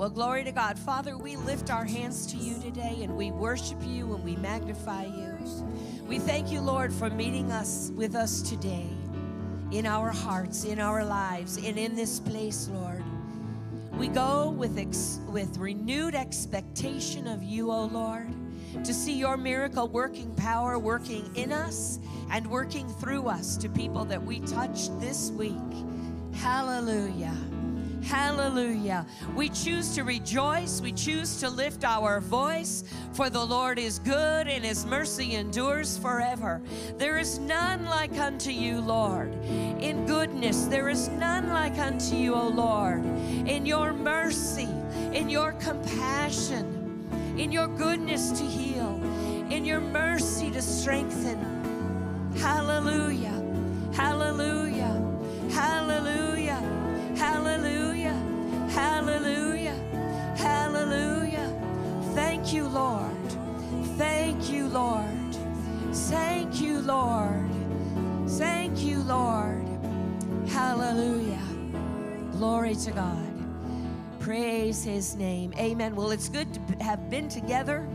Well, glory to God. Father, we lift our hands to you today and we worship you and we magnify you. We thank you, Lord, for meeting us with us today in our hearts, in our lives, and in this place, Lord. We go with, ex- with renewed expectation of you, O Lord, to see your miracle working power working in us and working through us to people that we touched this week. Hallelujah. Hallelujah. We choose to rejoice. We choose to lift our voice, for the Lord is good and his mercy endures forever. There is none like unto you, Lord. In goodness, there is none like unto you, O Lord. In your mercy, in your compassion, in your goodness to heal, in your mercy to strengthen. Hallelujah. Hallelujah. Hallelujah. Hallelujah. Hallelujah. Thank you, Lord. Thank you, Lord. Thank you, Lord. Thank you, Lord. Hallelujah. Glory to God. Praise his name. Amen. Well, it's good to have been together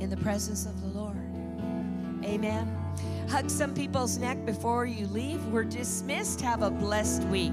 in the presence of the Lord. Amen. Hug some people's neck before you leave. We're dismissed. Have a blessed week.